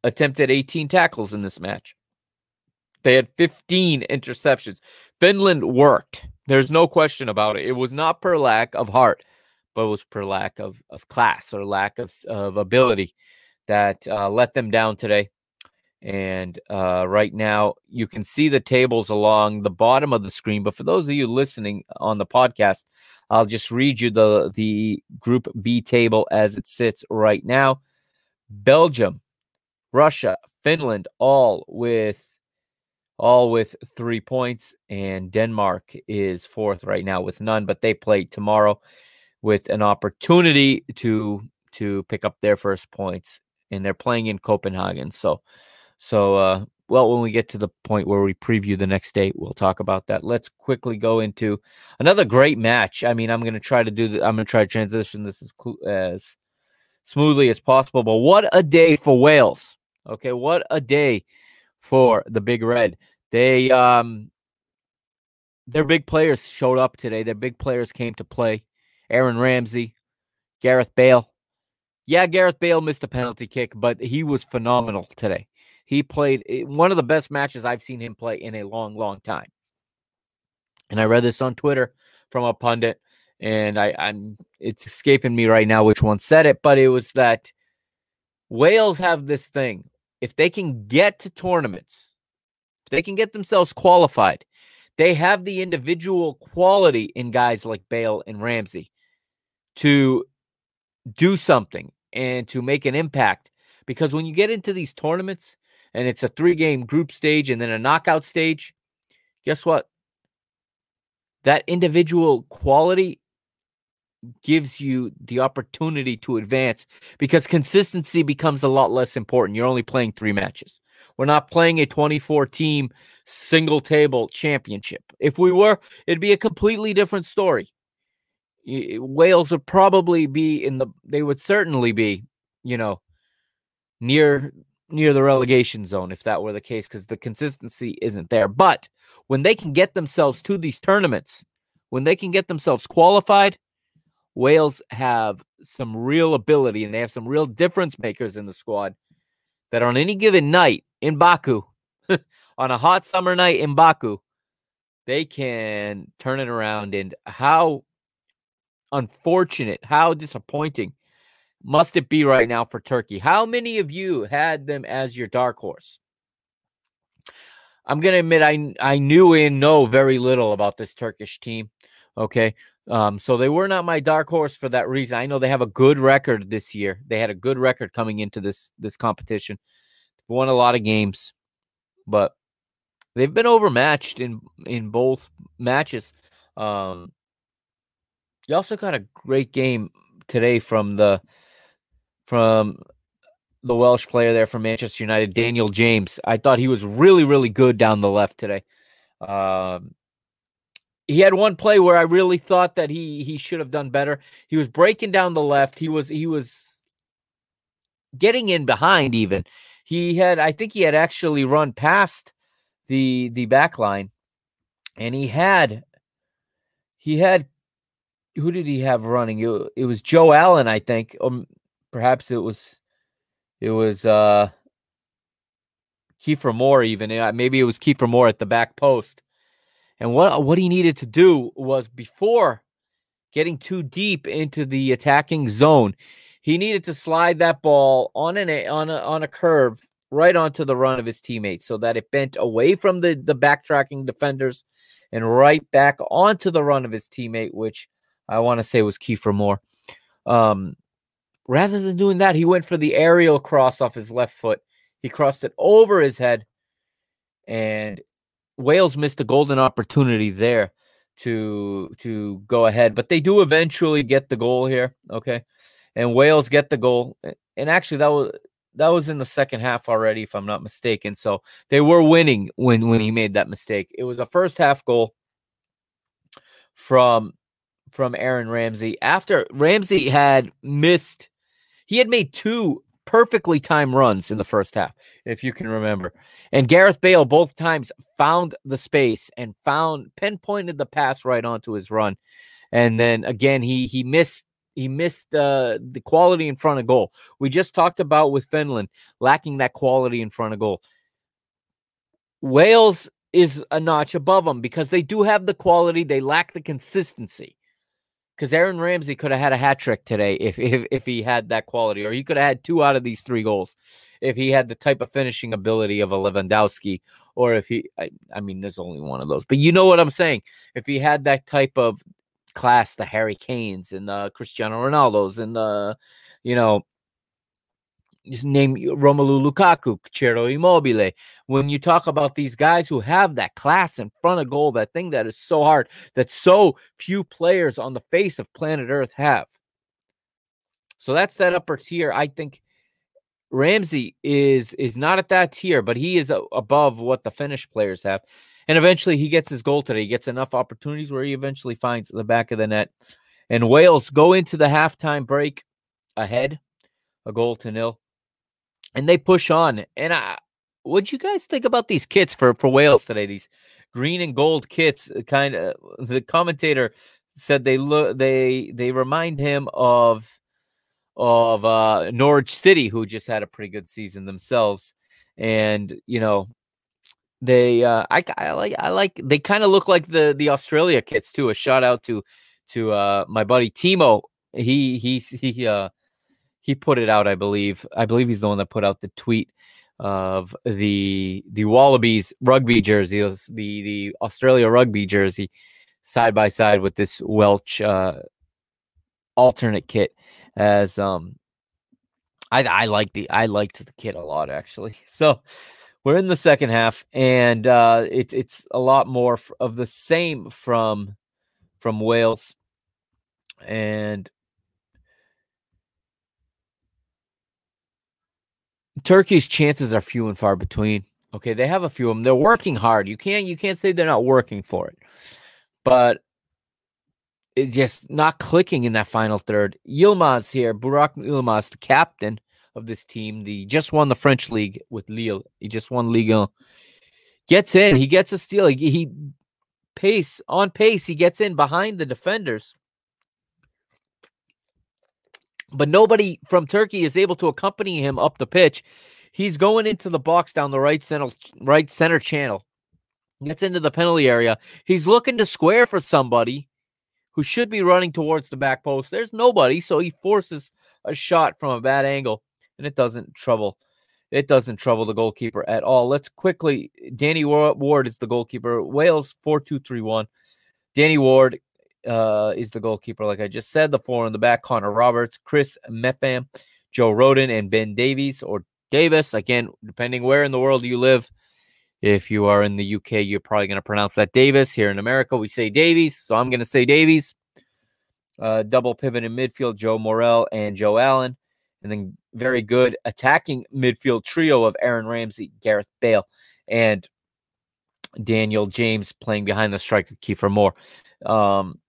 attempted 18 tackles in this match. They had 15 interceptions. Finland worked. There's no question about it. It was not per lack of heart, but was per lack of, of class or lack of, of ability that uh, let them down today. And uh, right now, you can see the tables along the bottom of the screen. But for those of you listening on the podcast, I'll just read you the, the Group B table as it sits right now. Belgium, Russia, Finland, all with all with three points, and Denmark is fourth right now with none. But they play tomorrow with an opportunity to to pick up their first points, and they're playing in Copenhagen. So so, uh, well, when we get to the point where we preview the next date, we'll talk about that. Let's quickly go into another great match. I mean, I'm going to try to do the, I'm going to try to transition this as, as smoothly as possible. But what a day for Wales. Okay. What a day for the Big Red. They, um, their big players showed up today. Their big players came to play. Aaron Ramsey, Gareth Bale. Yeah, Gareth Bale missed a penalty kick, but he was phenomenal today. He played eh, one of the best matches I've seen him play in a long, long time. And I read this on Twitter from a pundit, and I, I'm it's escaping me right now which one said it, but it was that Wales have this thing. If they can get to tournaments, if they can get themselves qualified, they have the individual quality in guys like Bale and Ramsey to do something and to make an impact. Because when you get into these tournaments, and it's a three game group stage and then a knockout stage, guess what? That individual quality gives you the opportunity to advance because consistency becomes a lot less important. You're only playing three matches. We're not playing a 24 team single table championship. If we were, it'd be a completely different story. Wales would probably be in the, they would certainly be, you know, near near the relegation zone if that were the case because the consistency isn't there. But when they can get themselves to these tournaments, when they can get themselves qualified, Wales have some real ability and they have some real difference makers in the squad that on any given night in Baku, on a hot summer night in Baku, they can turn it around. And how unfortunate, how disappointing must it be right now for Turkey? How many of you had them as your dark horse? I'm gonna admit I I knew and know very little about this Turkish team. Okay. Um, so they were not my dark horse for that reason. I know they have a good record this year. They had a good record coming into this this competition. won a lot of games, but they've been overmatched in in both matches. Um, you also got a great game today from the from the Welsh player there from Manchester United, Daniel James. I thought he was really, really good down the left today. Um, he had one play where I really thought that he he should have done better. He was breaking down the left. He was he was getting in behind even. He had I think he had actually run past the the back line and he had he had who did he have running? It, it was Joe Allen, I think. Um, perhaps it was it was uh Kiefer Moore even maybe it was Kiefer Moore at the back post. And what what he needed to do was before getting too deep into the attacking zone, he needed to slide that ball on an on a on a curve right onto the run of his teammates so that it bent away from the the backtracking defenders and right back onto the run of his teammate, which I want to say was Kiefer Moore. Um, Rather than doing that, he went for the aerial cross off his left foot. He crossed it over his head, and Wales missed a golden opportunity there to to go ahead, but they do eventually get the goal here. Okay, and Wales get the goal, and actually that was that was in the second half already, if I'm not mistaken. So they were winning when when he made that mistake. It was a first half goal from from Aaron Ramsey after Ramsey had missed. He had made two perfectly timed runs in the first half, if you can remember. And Gareth Bale both times found the space and found pinpointed the pass right onto his run. And then again, he he missed he missed uh, the quality in front of goal. We just talked about with Finland lacking that quality in front of goal. Wales is a notch above them because they do have the quality, they lack the consistency because Aaron Ramsey could have had a hat trick today if, if if he had that quality, or he could have had two out of these three goals if he had the type of finishing ability of a Lewandowski, or if he, I, I mean, there's only one of those, but you know what I'm saying. If he had that type of class, the Harry Kanes and the Cristiano Ronaldo's and the, you know, name Romelu Lukaku, Ciro Immobile. When you talk about these guys who have that class in front of goal, that thing that is so hard, that so few players on the face of planet Earth have. So that's that upper tier. I think Ramsey is is not at that tier, but he is above what the Finnish players have. And eventually he gets his goal today. He gets enough opportunities where he eventually finds the back of the net. And Wales go into the halftime break ahead, a goal to nil and they push on. And I, what'd you guys think about these kits for for Wales today? These green and gold kits, uh, kind of. The commentator said they look they they remind him of of uh Norwich City, who just had a pretty good season themselves, and you know. They, uh, I, I like, I like. They kind of look like the the Australia kits too. A shout out to, to uh, my buddy Timo. He, he, he, uh, he put it out, I believe. I believe he's the one that put out the tweet of the the Wallabies rugby jersey, the the Australia rugby jersey, side by side with this Welsh uh, alternate kit. As um, I I like the I liked the kit a lot actually. So we're in the second half, and uh, it, it's a lot more of the same from from Wales, and Turkey's chances are few and far between. Okay, they have a few of them. They're working hard. You can't you can't say they're not working for it. But it's just not clicking in that final third. Yilmaz here, Burak Yilmaz, the captain of this team, the just won the French league with Lille. He just won Ligue 1. Gets in, he gets a steal. He, he pace on pace, he gets in behind the defenders but nobody from Turkey is able to accompany him up the pitch. He's going into the box down the right center right center channel. Gets into the penalty area. He's looking to square for somebody who should be running towards the back post. There's nobody, so he forces a shot from a bad angle, and it doesn't trouble. It doesn't trouble the goalkeeper at all. Let's quickly. Danny Ward is the goalkeeper. Wales four two three one. Danny Ward uh, is the goalkeeper, like I just said. The four in the back Connor Roberts, Chris Mepham, Joe Rodon, and Ben Davies or Davis. Again, depending where in the world you live. If you are in the UK, you're probably going to pronounce that Davis. Here in America, we say Davies. So I'm going to say Davies. Uh, double pivot in midfield, Joe Morrell and Joe Allen. And then very good attacking midfield trio of Aaron Ramsey, Gareth Bale, and Daniel James playing behind the striker, Kiefer Moore. Um,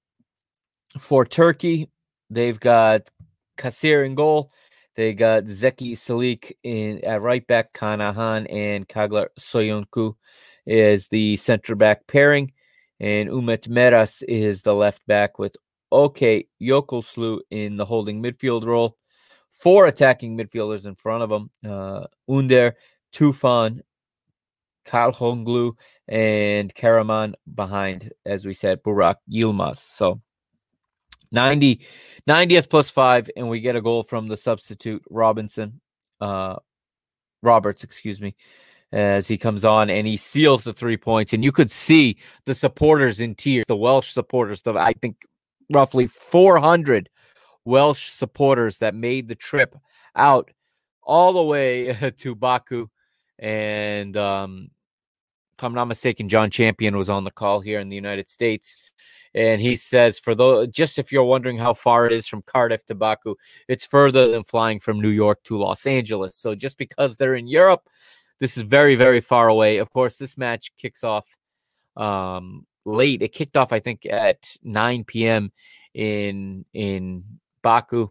for Turkey, they've got Kasir in goal. They got Zeki Çelik in at right back, Kanahan and Çağlar Söyüncü is the center back pairing, and Umut Meraş is the left back with Okay Yokuşlu in the holding midfield role. Four attacking midfielders in front of them: uh, Under, Tufan, Çalhanoğlu, and Karaman behind, as we said, Burak Yilmaz. So 90, 90th plus five, and we get a goal from the substitute Robinson, uh, Roberts, excuse me, as he comes on and he seals the three points. And you could see the supporters in tears, the Welsh supporters, the, I think roughly 400 Welsh supporters that made the trip out all the way to Baku and um, if I'm not mistaken, John Champion was on the call here in the United States. And he says, for those, just if you're wondering how far it is from Cardiff to Baku, it's further than flying from New York to Los Angeles. So just because they're in Europe, this is very, very far away. Of course, this match kicks off um, late. It kicked off, I think, at 9 p.m. in in Baku,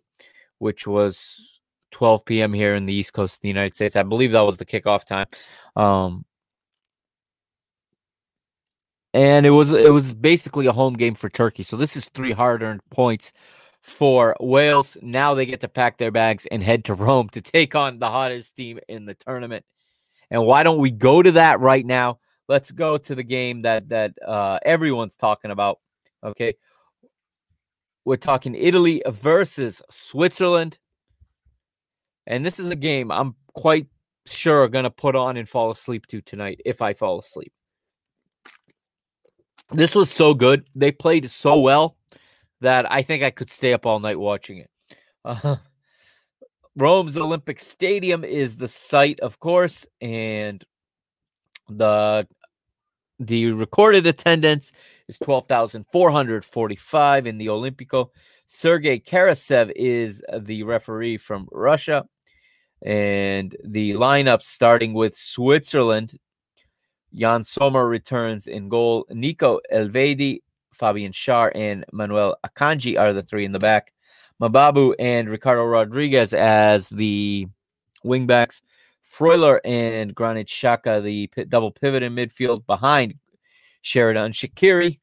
which was 12 p.m. here in the East Coast of the United States. I believe that was the kickoff time. Um, and it was it was basically a home game for Turkey. So this is three hard-earned points for Wales. Now they get to pack their bags and head to Rome to take on the hottest team in the tournament. And why don't we go to that right now? Let's go to the game that that uh, everyone's talking about. Okay, we're talking Italy versus Switzerland, and this is a game I'm quite sure going to put on and fall asleep to tonight if I fall asleep. This was so good. They played so well that I think I could stay up all night watching it. Uh, Rome's Olympic Stadium is the site, of course, and the the recorded attendance is 12,445 in the Olimpico. Sergei Karasev is the referee from Russia. And the lineup starting with Switzerland Yann Sommer returns in goal. Nico Elvedi, Fabian Schär, and Manuel Akanji are the three in the back. Mbabu and Ricardo Rodriguez as the wingbacks. Freuler and Granit Xhaka, the double pivot in midfield behind Xherdan Shaqiri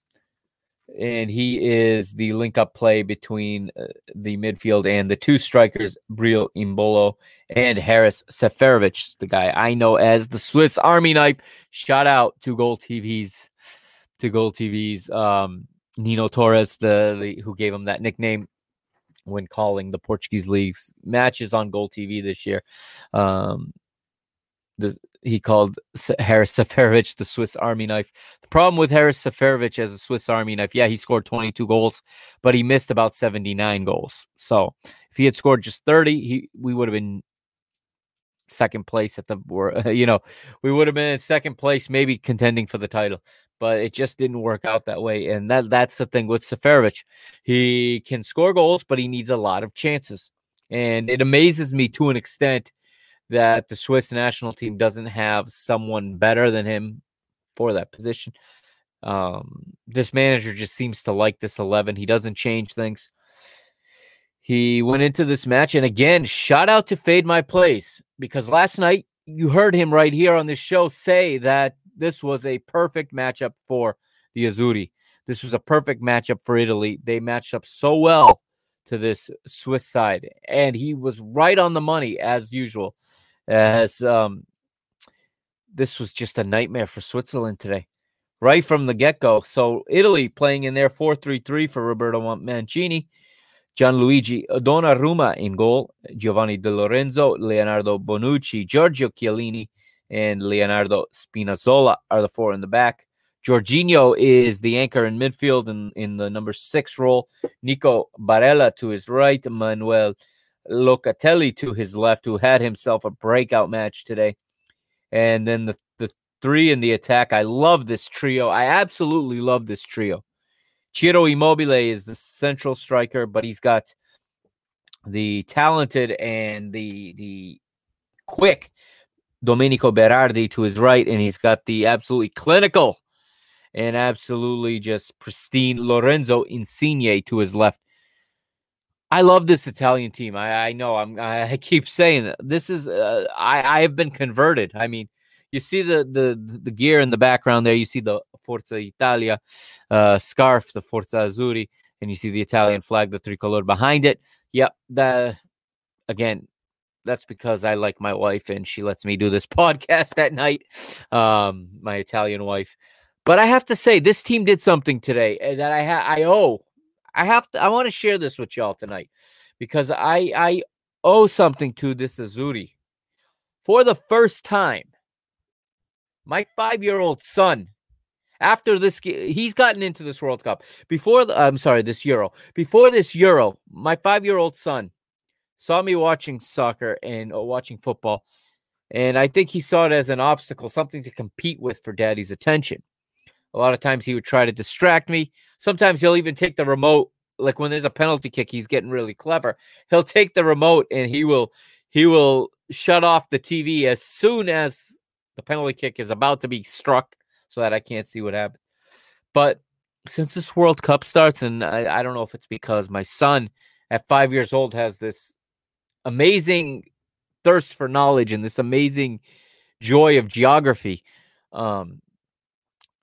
and he is the link up play between uh, the midfield and the two strikers, Breel Embolo and Haris Seferovic, the guy I know as the Swiss Army knife. Shout out to Goal TV's to Goal TV's um, Nino Torres, the, the who gave him that nickname when calling the Portuguese league's matches on Goal TV this year. Um, the he called Haris Seferovic the Swiss Army knife. The problem with Haris Seferovic as a Swiss Army knife, yeah, he scored 22 goals, but he missed about 79 goals. So if he had scored just 30, he we would have been second place at the you know we would have been in second place maybe contending for the title but it just didn't work out that way and that that's the thing with Seferovic he can score goals but he needs a lot of chances and it amazes me to an extent that the Swiss national team doesn't have someone better than him for that position. Um, this manager just seems to like this 11. He doesn't change things. He went into this match, and again, shout out to Fade My Plays because last night you heard him right here on this show say that this was a perfect matchup for the Azzurri. This was a perfect matchup for Italy. They matched up so well to this Swiss side, and he was right on the money as usual as um, this was just a nightmare for Switzerland today, right from the get go. So Italy playing in their 4 3 3 for Roberto Mancini, Gianluigi Donnarumma in goal, Giovanni Di Lorenzo, Leonardo Bonucci, Giorgio Chiellini, and Leonardo Spinazzola are the four in the back. Jorginho is the anchor in midfield in, in the number six role. Nico Barella to his right. Manuel Locatelli to his left, who had himself a breakout match today. And then the, the three in the attack. I love this trio. I absolutely love this trio. Ciro Immobile is the central striker, but he's got the talented and the the quick Domenico Berardi to his right, and he's got the absolutely clinical and absolutely just pristine Lorenzo Insigne to his left. I love this Italian team. I, I know I'm I keep saying that this is uh, I I have been converted. I mean, you see the the the gear in the background there. You see the Forza Italia uh, scarf, the Forza Azzurri, and you see the Italian flag, the tricolor behind it. Yep, the again, that's because I like my wife and she lets me do this podcast at night. Um, my Italian wife. But I have to say, this team did something today eh, that I ha- I owe I have to I want to share this with y'all tonight because I I owe something to this Azzurri. For the first time, my 5-year-old son after this he's gotten into this World Cup. Before the, I'm sorry, this Euro. Before this Euro, my 5-year-old son saw me watching soccer and uh, watching football And I think he saw it as an obstacle, something to compete with for daddy's attention. A lot of times he would try to distract me. Sometimes he'll even take the remote, like when there's a penalty kick, he's getting really clever. He'll take the remote and he will he will shut off the TV as soon as the penalty kick is about to be struck so that I can't see what happened. But since this World Cup starts, and I, I don't know if it's because my son at five years old has this amazing thirst for knowledge and this amazing joy of geography. Um,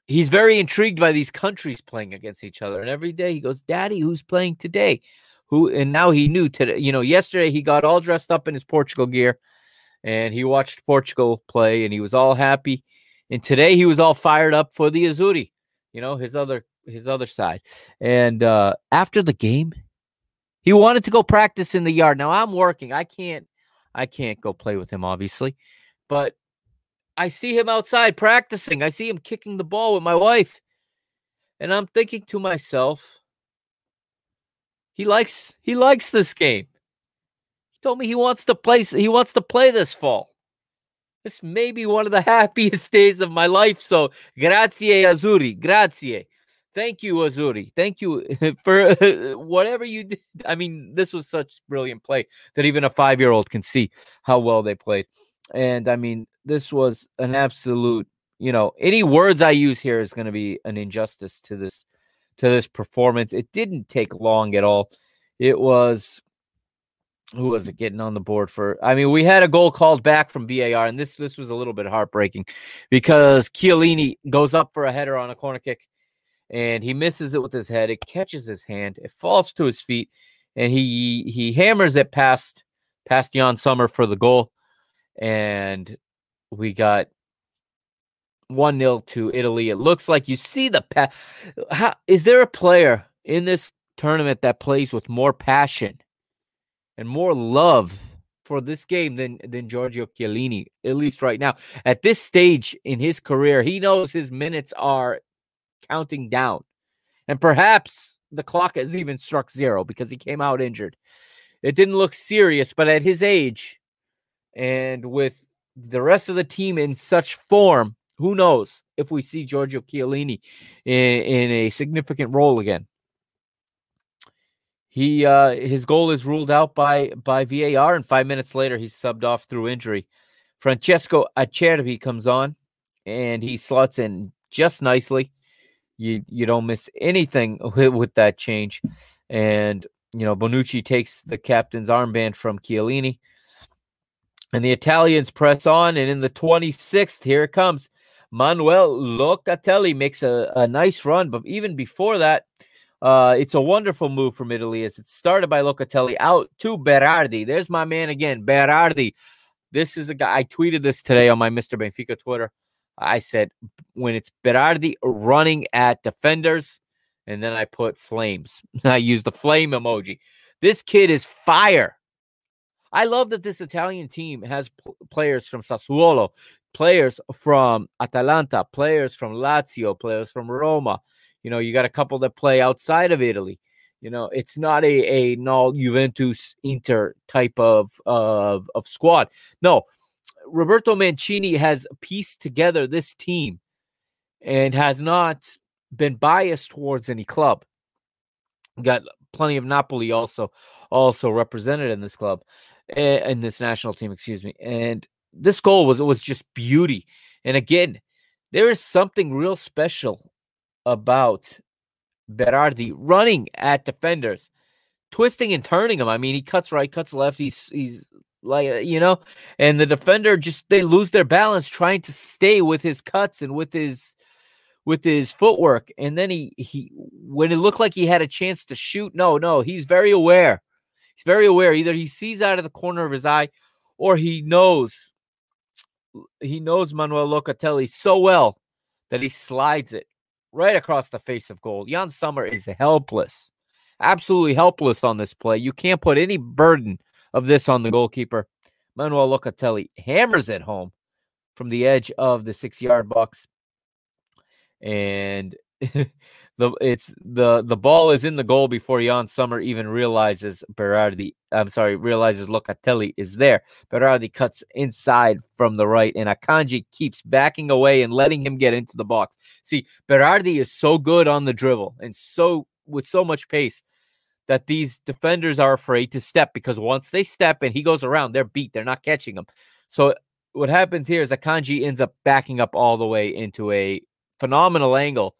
he's very intrigued by these countries playing against each other. And every day he goes, Daddy, who's playing today? Who and now he knew today, you know, yesterday he got all dressed up in his Portugal gear and he watched Portugal play and he was all happy. And today he was all fired up for the Azzurri, you know, his other his other side. And uh after the game, he wanted to go practice in the yard. Now I'm working. I can't I can't go play with him, obviously. But I see him outside practicing. I see him kicking the ball with my wife. And I'm thinking to myself, he likes he likes this game. He told me he wants to play he wants to play this fall. This may be one of the happiest days of my life. So grazie Azzurri, grazie. Thank you, Azzurri. Thank you for whatever you did. I mean, this was such brilliant play that even a five year old can see how well they played. And I mean, this was an absolute, you know, any words I use here is going to be an injustice to this to this performance. It didn't take long at all. It was who was it getting on the board for? I mean, we had a goal called back from VAR, and this this was a little bit heartbreaking because Chiellini goes up for a header on a corner kick and he misses it with his head. It catches his hand. It falls to his feet, and he he hammers it past past Yann Sommer for the goal, and we got one 0 to Italy. It looks like you see the pa- How, is there a player in this tournament that plays with more passion and more love for this game than than Giorgio Chiellini, at least right now. At this stage in his career, he knows his minutes are counting down. And perhaps the clock has even struck zero because he came out injured. It didn't look serious, but at his age and with the rest of the team in such form, who knows if we see Giorgio Chiellini in, in a significant role again. He uh, his goal is ruled out by by VAR, and five minutes later he's subbed off through injury. Francesco Acerbi comes on, and he slots in just nicely you you don't miss anything with, with that change. And you know, Bonucci takes the captain's armband from Chiellini. And the Italians press on, and in the 26th, here it comes. Manuel Locatelli makes a, a nice run, but even before that, uh, it's a wonderful move from Italy as it started by Locatelli out to Berardi. There's my man again, Berardi. This is a guy I tweeted this today on my Mr. Benfica Twitter. I said when it's Berardi running at defenders, and then I put flames. I use the flame emoji. This kid is fire. I love that this Italian team has players from Sassuolo, players from Atalanta, players from Lazio, players from Roma. You know, you got a couple that play outside of Italy. You know, it's not a a null Juventus Inter type of of of squad. No, Roberto Mancini has pieced together this team and has not been biased towards any club. Got plenty of Napoli also also represented in this club in this national team, excuse me. And this goal was was just beauty. And again, there is something real special about Berardi running at defenders, twisting and turning them. I mean, he cuts right, cuts left. He's he's like uh, you know and the defender just they lose their balance trying to stay with his cuts and with his with his footwork and then he he when it looked like he had a chance to shoot no no he's very aware he's very aware either he sees out of the corner of his eye or he knows he knows Manuel Locatelli so well that he slides it right across the face of goal. Yann Sommer is helpless, absolutely helpless on this play. You can't put any burden of this on the goalkeeper. Manuel Locatelli hammers it home from the edge of the six yard box. And the it's the the ball is in the goal before Yann Sommer even realizes Berardi. I'm sorry, realizes Locatelli is there. Berardi cuts inside from the right, and Akanji keeps backing away and letting him get into the box. See, Berardi is so good on the dribble and so with so much pace that these defenders are afraid to step because once they step and he goes around, they're beat. They're not catching him. So what happens here is Akanji ends up backing up all the way into a phenomenal angle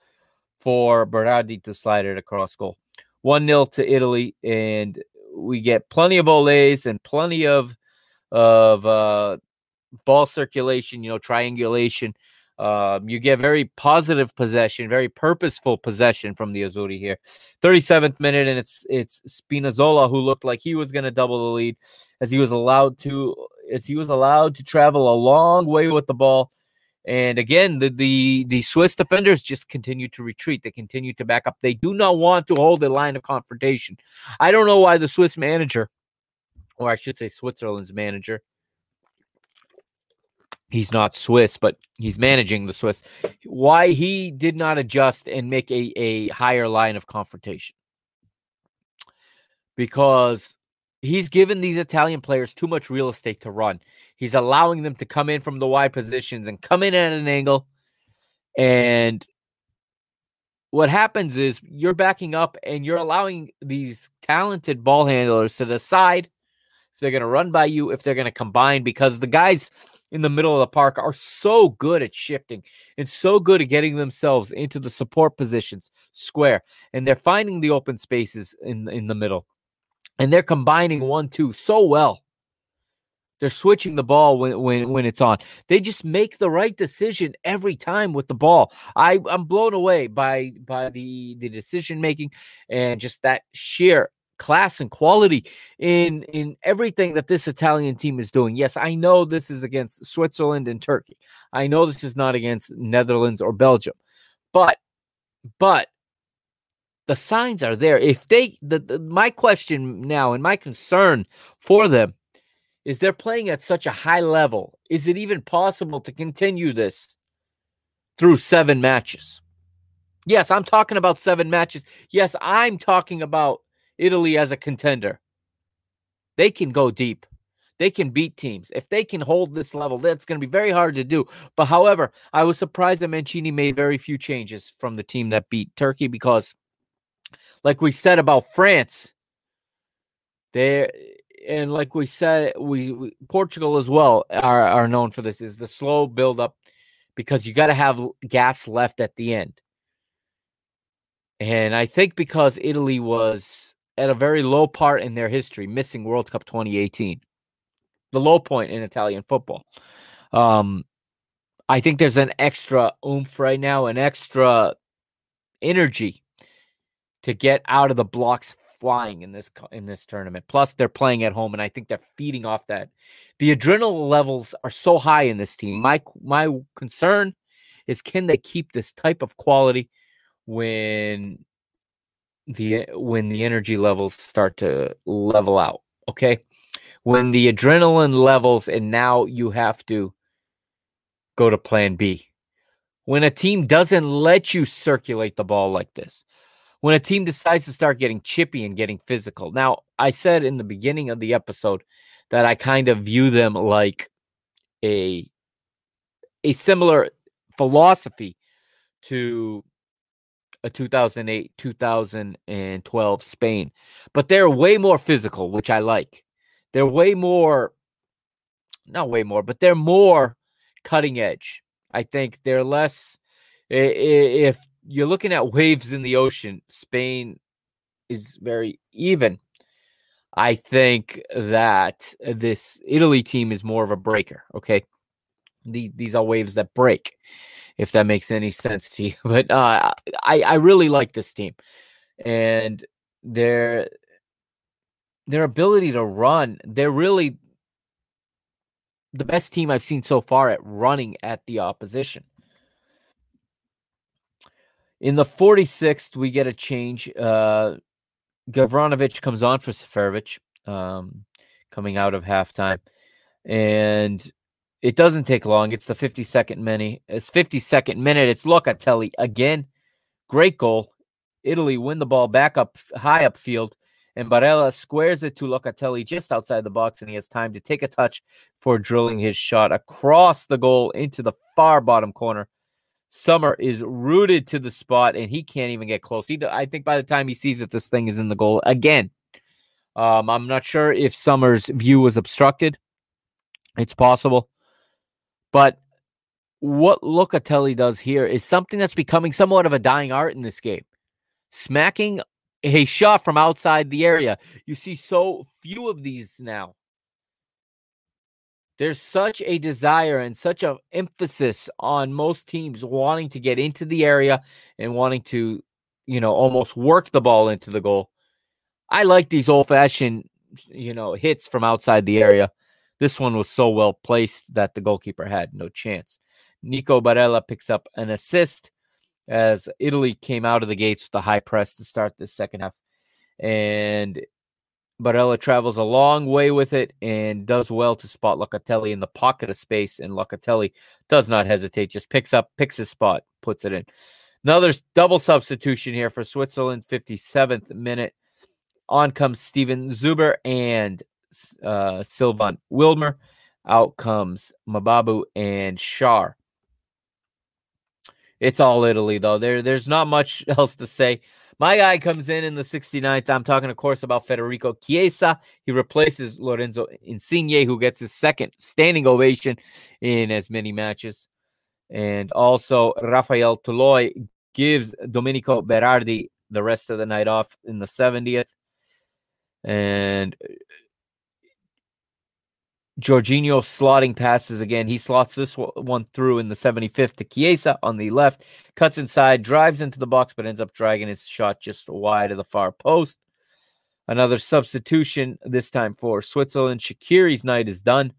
for Berardi to slide it across goal. 1 0 to Italy, and we get plenty of olays and plenty of of uh, ball circulation, you know, triangulation. Um, you get very positive possession, very purposeful possession from the Azzurri here. 37th minute, and it's it's Spinazzola who looked like he was going to double the lead as he was allowed to as he was allowed to travel a long way with the ball and again, the, the the Swiss defenders just continue to retreat. They continue to back up. They do not want to hold a line of confrontation. I don't know why the Swiss manager, or I should say Switzerland's manager, he's not Swiss, but he's managing the Swiss. Why he did not adjust and make a, a higher line of confrontation. Because he's given these Italian players too much real estate to run. He's allowing them to come in from the wide positions and come in at an angle. And what happens is you're backing up and you're allowing these talented ball handlers to decide if they're going to run by you, if they're going to combine, because the guys in the middle of the park are so good at shifting and so good at getting themselves into the support positions square. And they're finding the open spaces in, in the middle and they're combining one two so well. They're switching the ball when, when when it's on. They just make the right decision every time with the ball. I I'm blown away by by the the decision making and just that sheer class and quality in in everything that this Italian team is doing. Yes, I know this is against Switzerland and Turkey. I know this is not against Netherlands or Belgium. But but the signs are there. If they, the, the, my question now and my concern for them is they're playing at such a high level. Is it even possible to continue this through seven matches? Yes, I'm talking about seven matches. Yes, I'm talking about Italy as a contender. They can go deep. They can beat teams. If they can hold this level, that's going to be very hard to do. But however, I was surprised that Mancini made very few changes from the team that beat Turkey because like we said about France, there and like we said, we, we, Portugal as well are are known for this is the slow build up because you got to have gas left at the end. And I think because Italy was at a very low part in their history, missing World Cup 2018, the low point in Italian football. Um, I think there's an extra oomph right now, an extra energy to get out of the blocks flying in this in this tournament. Plus, they're playing at home, and I think they're feeding off that. The adrenaline levels are so high in this team. My my concern is can they keep this type of quality when the when the energy levels start to level out. Okay, when the adrenaline levels, and now you have to go to Plan B. When a team doesn't let you circulate the ball like this, when a team decides to start getting chippy and getting physical. Now, I said in the beginning of the episode that I kind of view them like a a similar philosophy to a 2008 2012 Spain, but they're way more physical, which I like. They're way more not way more, but they're more cutting edge. I think they're less if you're looking at waves in the ocean. Spain is very even. I think that this Italy team is more of a breaker. Okay. The, these are waves that break, if that makes any sense to you. But uh, I, I really like this team. And their their ability to run, they're really the best team I've seen so far at running at the opposition. In the 46th, we get a change. Uh, Gavranovic comes on for Seferovic um, coming out of halftime. And it doesn't take long. It's the 52nd minute. It's 52nd minute. It's Locatelli again. Great goal. Italy win the ball back up high upfield, and Barella squares it to Locatelli just outside the box, and he has time to take a touch for drilling his shot across the goal into the far bottom corner. Sommer is rooted to the spot, and he can't even get close. He, I think by the time he sees it, this thing is in the goal again. Um, I'm not sure if Sommer's view was obstructed. It's possible. But what Locatelli does here is something that's becoming somewhat of a dying art in this game. Smacking a shot from outside the area. You see so few of these now. There's such a desire and such an emphasis on most teams wanting to get into the area and wanting to, you know, almost work the ball into the goal. I like these old fashioned, you know, hits from outside the area. This one was so well placed that the goalkeeper had no chance. Nico Barella picks up an assist as Italy came out of the gates with a high press to start the second half. And Barella travels a long way with it and does well to spot Locatelli in the pocket of space. And Locatelli does not hesitate, just picks up, picks his spot, puts it in. Another double substitution here for Switzerland, 57th minute. On comes Steven Zuber and uh, Silvan Widmer. Out comes Mbabu and Schär. It's all Italy, though. There, there's not much else to say. My guy comes in in the 69th. I'm talking, of course, about Federico Chiesa. He replaces Lorenzo Insigne, who gets his second standing ovation in as many matches. And also, Rafael Toloi gives Domenico Berardi the rest of the night off in the 70th. And Jorginho slotting passes again. He slots this one through in the 75th to Chiesa on the left, cuts inside, drives into the box, but ends up dragging his shot just wide of the far post. Another substitution, this time for Switzerland. Shaqiri's night is done.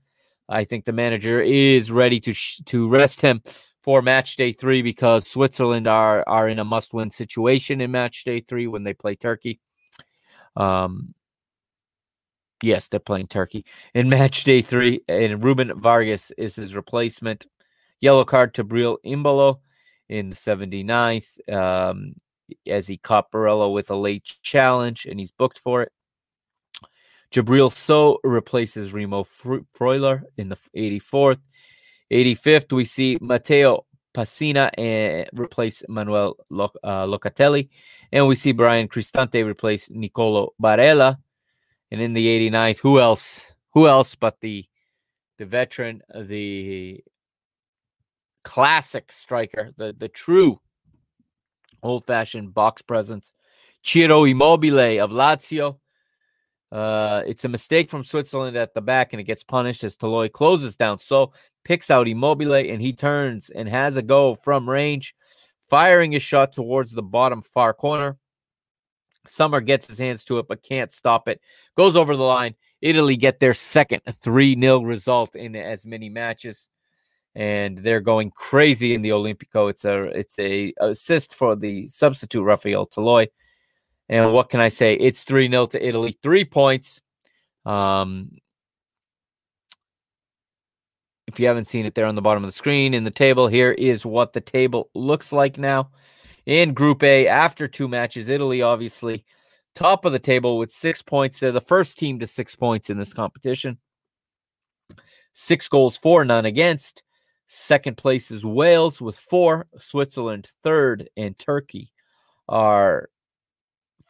I think the manager is ready to sh- to rest him for match day three because Switzerland are are in a must win situation in match day three when they play Turkey. Um, Yes, they're playing Turkey in match day three, and Ruben Vargas is his replacement. Yellow card to Breel Embolo in the 79th um, as he caught Barella with a late challenge, and he's booked for it. Djibril Sow replaces Remo Freuler in the 84th. 85th, we see Matteo Pessina and eh, replace Manuel uh, Locatelli. And we see Bryan Cristante replace Nicolo Barella. And in the 89th, who else? Who else but the the veteran, the classic striker, the the true old-fashioned box presence, Ciro Immobile of Lazio. Uh, it's a mistake from Switzerland at the back, and it gets punished as Toloi closes down. So picks out Immobile, and he turns and has a go from range, firing his shot towards the bottom far corner. Sommer gets his hands to it, but can't stop it. Goes over the line. Italy get their second 3 0 result in as many matches. And they're going crazy in the Olimpico. It's a it's a assist for the substitute Rafael Toloi. And what can I say? It's 3 0 to Italy. Three points. Um, if you haven't seen it there on the bottom of the screen in the table, here is what the table looks like now in Group A after two matches. Italy, obviously, top of the table with six points. They're the first team to six points in this competition. Six goals for, none against. Second place is Wales with four. Switzerland third, and Turkey are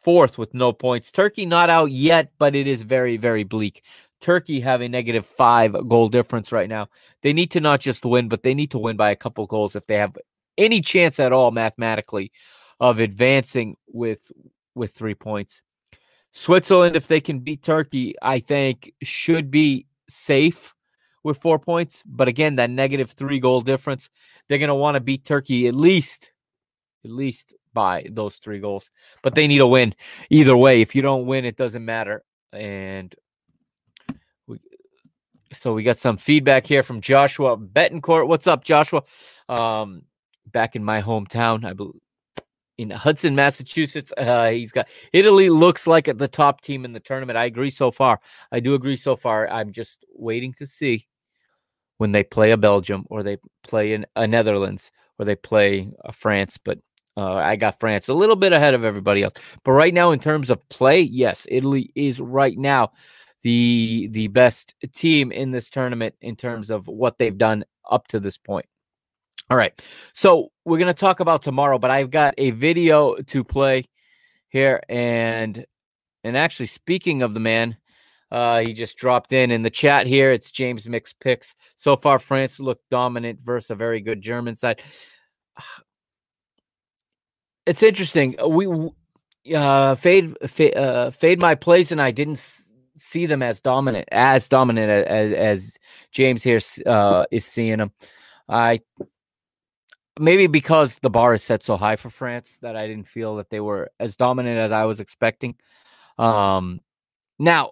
fourth with no points. Turkey not out yet, but it is very, very bleak. Turkey have a negative five goal difference right now. They need to not just win, but they need to win by a couple goals if they have any chance at all mathematically of advancing with with three points. Switzerland, if they can beat Turkey, I think should be safe with four points. But again, that negative three goal difference, they're going to want to beat Turkey at least, at least by those three goals. But they need a win either way. If you don't win, it doesn't matter. And we, so we got some feedback here from Joshua Betancourt. What's up, Joshua? Um, back in my hometown. I believe in Hudson, Massachusetts. Uh, he's got Italy looks like the top team in the tournament. I agree so far. I do agree so far. I'm just waiting to see when they play a Belgium or they play in a Netherlands or they play a France. But Uh, I got France a little bit ahead of everybody else. But right now, in terms of play, yes, Italy is right now the the best team in this tournament in terms of what they've done up to this point. All right. So we're gonna talk about tomorrow, but I've got a video to play here, and and actually speaking of the man, uh, he just dropped in in the chat here. It's James Makes picks. So far, France looked dominant versus a very good German side. It's interesting. We uh, fade fade, uh, fade my plays, and I didn't see them as dominant as dominant as as James here uh, is seeing them. I maybe because the bar is set so high for France that I didn't feel that they were as dominant as I was expecting. Um, now,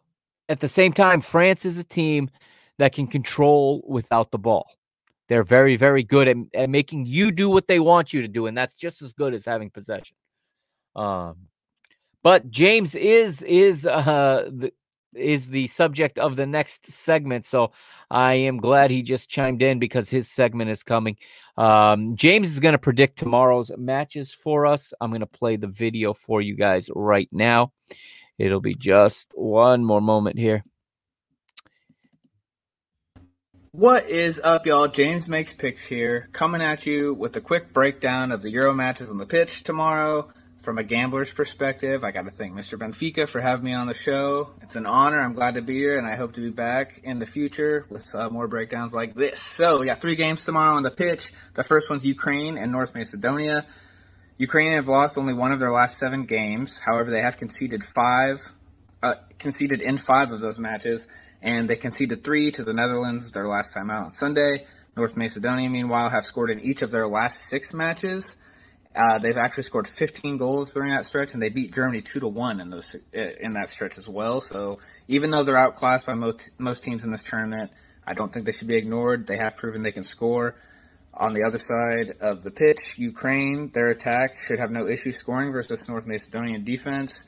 at the same time, France is a team that can control without the ball. They're very, very good at, at making you do what they want you to do, and that's just as good as having possession. Um, but James is is uh, the, is the subject of the next segment. So I am glad he just chimed in because his segment is coming. Um, James is going to predict tomorrow's matches for us. I'm going to play the video for you guys right now. It'll be just one more moment here. What is up, y'all? James Makes Picks here, coming at you with a quick breakdown of the Euro matches on the pitch tomorrow from a gambler's perspective, I got to thank Mr. Benfica for having me on the show. It's an honor. I'm glad to be here, and I hope to be back in the future with uh, more breakdowns like this. So, we got three games tomorrow on the pitch. The first one's Ukraine and North Macedonia. Ukraine have lost only one of their last seven games. However, they have conceded five, uh, conceded in five of those matches, and they conceded three to the Netherlands their last time out on Sunday. North Macedonia, meanwhile, have scored in each of their last six matches. Uh, they've actually scored 15 goals during that stretch, and they beat Germany two to one in those in that stretch as well. So even though they're outclassed by most most teams in this tournament, I don't think they should be ignored. They have proven they can score. On the other side of the pitch, Ukraine, their attack should have no issue scoring versus North Macedonian defense.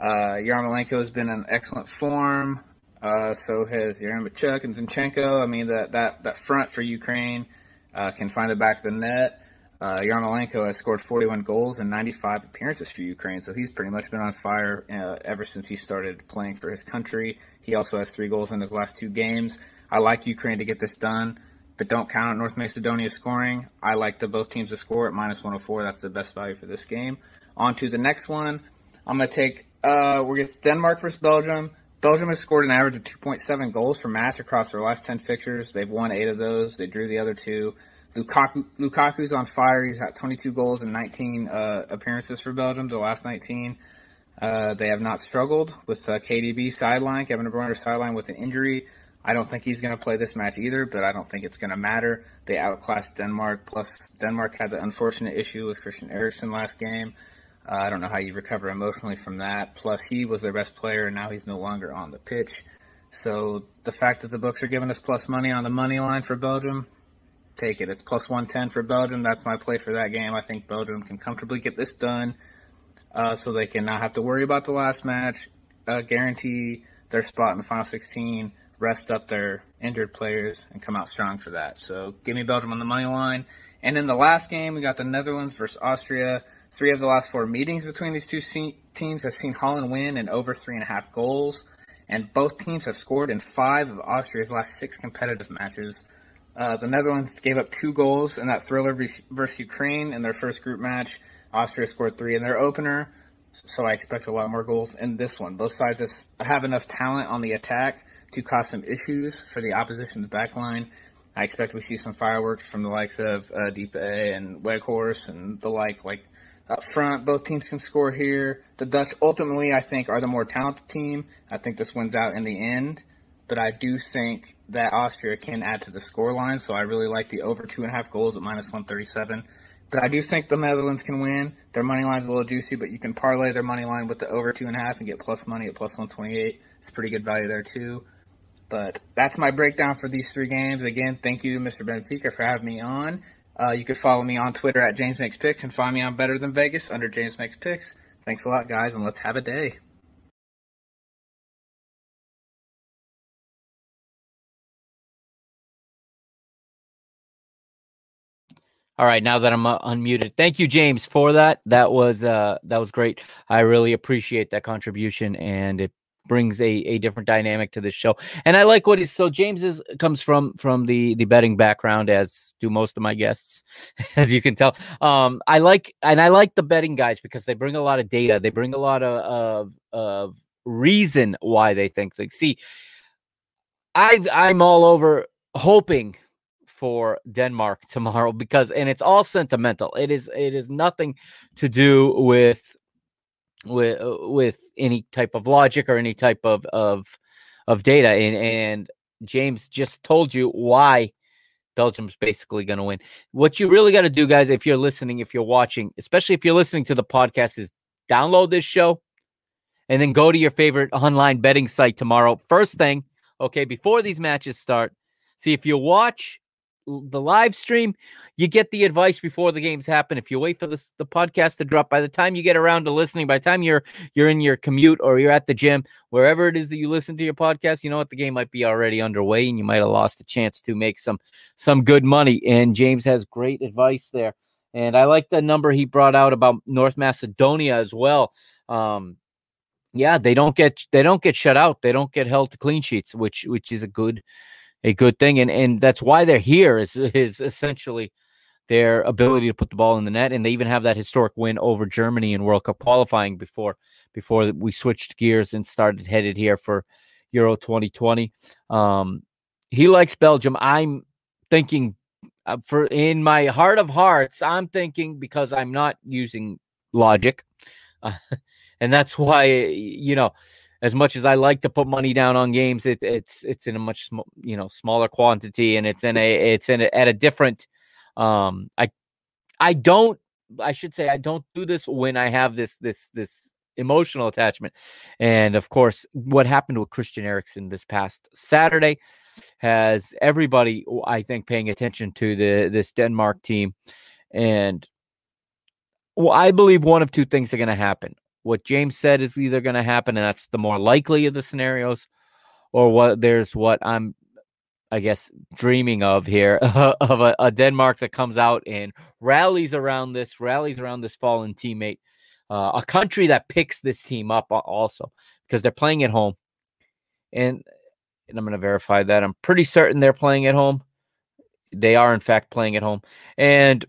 Uh, Yarmolenko has been in excellent form. Uh, so has Yaremchuk and Zinchenko. I mean, that, that, that front for Ukraine uh, can find the back of the net. Uh, Yarmolenko has scored 41 goals and 95 appearances for Ukraine, so he's pretty much been on fire uh, ever since he started playing for his country. He also has three goals in his last two games. I like Ukraine to get this done, but don't count on North Macedonia scoring. I like the both teams to score at minus 104. That's the best value for this game. On to the next one. I'm going to take, uh, we're going to Denmark versus Belgium. Belgium has scored an average of 2.7 goals per match across their last 10 fixtures. They've won eight of those. They drew the other two. Lukaku Lukaku's on fire. He's got 22 goals and 19 uh, appearances for Belgium. The last 19, uh, they have not struggled with uh, KDB sideline, Kevin De Bruyne sideline with an injury. I don't think he's going to play this match either, but I don't think it's going to matter. They outclassed Denmark. Plus, Denmark had the unfortunate issue with Christian Eriksen last game. Uh, I don't know how you recover emotionally from that. Plus, he was their best player, and now he's no longer on the pitch. So the fact that the books are giving us plus money on the money line for Belgium, take it. It's plus 110 for Belgium. That's my play for that game. I think Belgium can comfortably get this done uh, so they can not have to worry about the last match, uh, guarantee their spot in the final 16, rest up their injured players, and come out strong for that. So give me Belgium on the money line. And in the last game, we got the Netherlands versus Austria. Three of the last four meetings between these two teams have seen Holland win and over three and a half goals. And both teams have scored in five of Austria's last six competitive matches. Uh, the Netherlands gave up two goals in that thriller versus Ukraine in their first group match. Austria scored three in their opener, so I expect a lot more goals in this one. Both sides have enough talent on the attack to cause some issues for the opposition's backline. I expect we see some fireworks from the likes of uh, Depay and Weghorst and the like. Like up front, both teams can score here. The Dutch ultimately, I think, are the more talented team. I think this wins out in the end but I do think that Austria can add to the scoreline. So I really like the over two and a half goals at minus 137. But I do think the Netherlands can win. Their money line's a little juicy, but you can parlay their money line with the over two and a half and get plus money at plus 128. It's pretty good value there too. But that's my breakdown for these three games. Again, thank you, Mr. Benfica, for having me on. Uh, you can follow me on Twitter at James Makes Picks and find me on Better Than Vegas under James Makes Picks. Thanks a lot, guys, and let's have a day. All right, now that I'm uh, unmuted, thank you, James, for that. That was uh, that was great. I really appreciate that contribution, and it brings a, a different dynamic to this show. And I like what is so James is comes from from the the betting background, as do most of my guests, as you can tell. Um, I like and I like the betting guys because they bring a lot of data. They bring a lot of of, of reason why they think things. See, I I'm all over hoping for Denmark tomorrow because and it's all sentimental. It is it is nothing to do with with with any type of logic or any type of of of data and and James just told you why Belgium's basically going to win. What you really got to do guys if you're listening, if you're watching, especially if you're listening to the podcast is download this show and then go to your favorite online betting site tomorrow. First thing, okay, before these matches start, see if you watch the live stream, you get the advice before the games happen. If you wait for this, the podcast to drop, by the time you get around to listening, by the time you're you're in your commute or you're at the gym, wherever it is that you listen to your podcast, you know what the game might be already underway, and you might have lost a chance to make some some good money. And James has great advice there, and I like the number he brought out about North Macedonia as well. Um, yeah, they don't get they don't get shut out. They don't get held to clean sheets, which which is a good a good thing, and and that's why they're here is is essentially their ability to put the ball in the net, and they even have that historic win over Germany in World Cup qualifying before before we switched gears and started headed here for Euro 2020. Um, he likes Belgium. I'm thinking uh, for in my heart of hearts, I'm thinking because I'm not using logic, uh, and that's why you know as much as I like to put money down on games, it, it's it's in a much sm- you know smaller quantity, and it's in a it's in a, at a different. Um, I I don't. I should say I don't do this when I have this this this emotional attachment, and of course, what happened with Christian Eriksen this past Saturday has everybody I think paying attention to the this Denmark team, and well, I believe one of two things are going to happen what James said is either going to happen, and that's the more likely of the scenarios, or what there's what I'm, I guess, dreaming of here of a, a, Denmark that comes out and rallies around this, rallies around this fallen teammate, uh, a country that picks this team up also because they're playing at home, and and I'm going to verify that. I'm pretty certain they're playing at home. They are in fact playing at home, and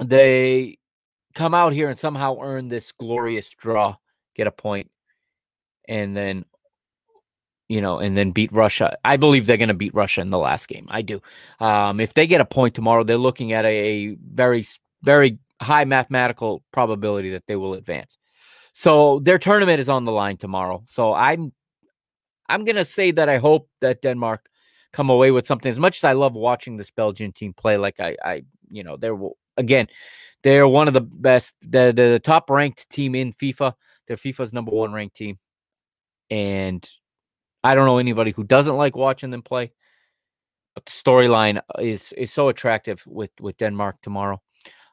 they come out here and somehow earn this glorious draw, get a point, and then you know, and then beat Russia. I believe they're going to beat Russia in the last game. I do. Um, if they get a point tomorrow, they're looking at a very, very high mathematical probability that they will advance. So their tournament is on the line tomorrow. So I'm, I'm going to say that I hope that Denmark come away with something. As much as I love watching this Belgian team play, like I, I, you know, there will again, they're one of the best, the, the top ranked team in FIFA. They're FIFA's number one ranked team. And I don't know anybody who doesn't like watching them play. But the storyline is is so attractive with with Denmark tomorrow.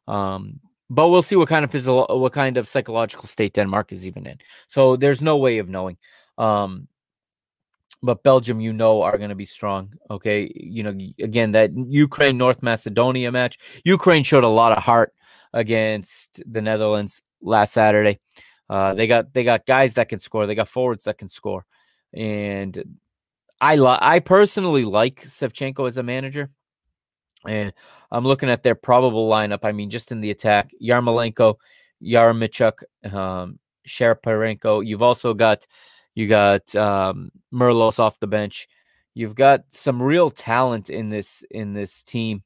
Um, but we'll see what kind of physical, what kind of psychological state Denmark is even in. So there's no way of knowing. Um, but Belgium, you know, are going to be strong. Okay, you know, again, that Ukraine North Macedonia match, Ukraine showed a lot of heart against the Netherlands last Saturday. Uh, they got they got guys that can score. They got forwards that can score, and I li- I personally like Shevchenko as a manager. And I'm looking at their probable lineup. I mean, just in the attack, Yarmolenko, Yaremchuk, um, Shaparenko. You've also got you got um, Marlos off the bench. You've got some real talent in this in this team,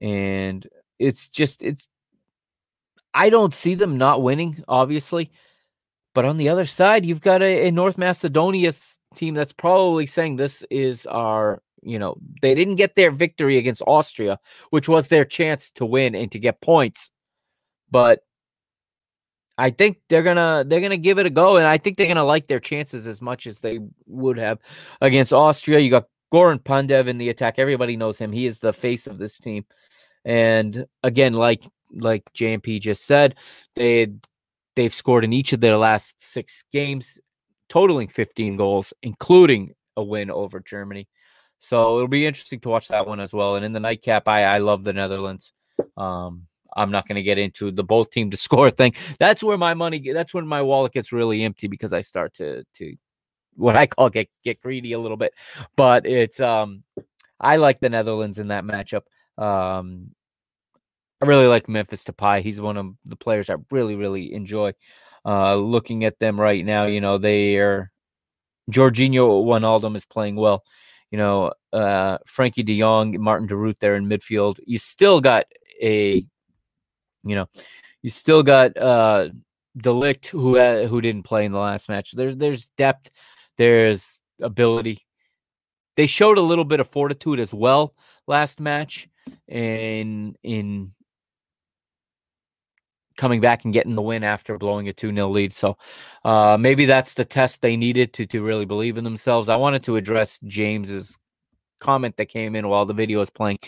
and it's just it's I don't see them not winning, obviously. But on the other side, you've got a, a, North Macedonia team that's probably saying this is our, you know, they didn't get their victory against Austria, which was their chance to win and to get points. But I think they're gonna they're gonna give it a go, and I think they're gonna like their chances as much as they would have against Austria. You got Goran Pandev in the attack. Everybody knows him. He is the face of this team. And again, like like JMP just said, they they've scored in each of their last six games, totaling 15 goals, including a win over Germany. So it'll be interesting to watch that one as well. And in the nightcap, I I love the Netherlands. Um, I'm not going to get into the both team to score thing. That's where my money. That's when my wallet gets really empty because I start to to what I call get get greedy a little bit. But it's um, I like the Netherlands in that matchup. Um, I really like Memphis Depay. He's one of the players I really really enjoy. Uh, looking at them right now, you know they are. Georginio Wijnaldum is playing well. You know, uh, Frenkie De Jong, Marten de Roon there in midfield. You still got a you know, you still got uh de Ligt who uh, who didn't play in the last match. There's there's depth, there's ability. They showed a little bit of fortitude as well last match in in coming back and getting the win after blowing a 2-0 lead. So uh, maybe that's the test they needed to to really believe in themselves. I wanted to address James's comment that came in while the video was playing,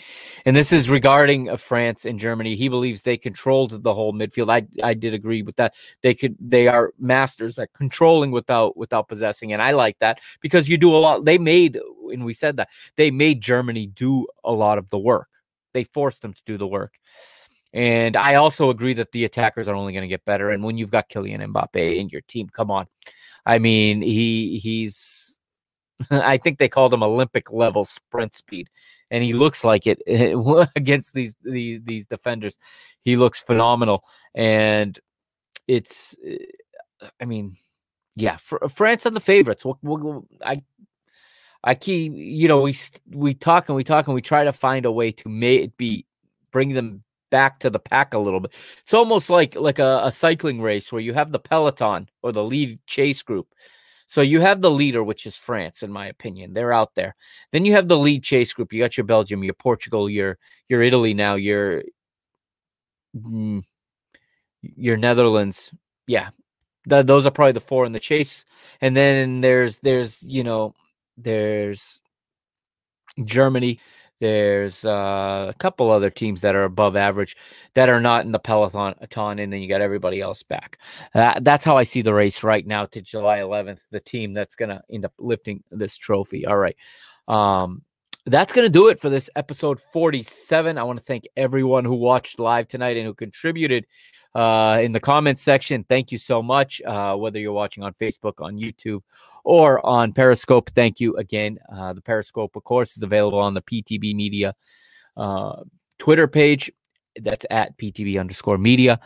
and this is regarding uh, France and Germany. He believes they controlled the whole midfield. I I did agree with that. They could they are masters at controlling without without possessing, and I like that because you do a lot. They made, and we said that they made Germany do a lot of the work. They forced them to do the work. And I also agree that the attackers are only going to get better. And when you've got Kylian Mbappe in your team, come on. I mean, he he's I think they called him Olympic level sprint speed, and he looks like it against these, these these defenders. He looks phenomenal, and it's, eh, I mean, yeah, France are the favorites. We'll, we'll, I I keep, you know, we we talk and we talk and we try to find a way to make it be bring them back to the pack a little bit. It's almost like like a, a cycling race where you have the peloton or the lead chase group so you have the leader, which is France, in my opinion. They're out there. Then you have the lead chase group. You got your Belgium, your Portugal, your your Italy now, your mm, your Netherlands. Yeah, Th- those are probably the four in the chase. And then there's there's you know there's Germany, there's uh, a couple other teams that are above average that are not in the peloton, and then you got everybody else back. Uh, that's how I see the race right now to July 11th. The team that's going to end up lifting this trophy. All right. Um, that's going to do it for this episode 47. I want to thank everyone who watched live tonight and who contributed uh, in the comments section. Thank you so much. Uh, whether you're watching on Facebook, on YouTube, or on Periscope, thank you again. Uh, the Periscope, of course, is available on the PTB Media uh, Twitter page. That's at PTB underscore media.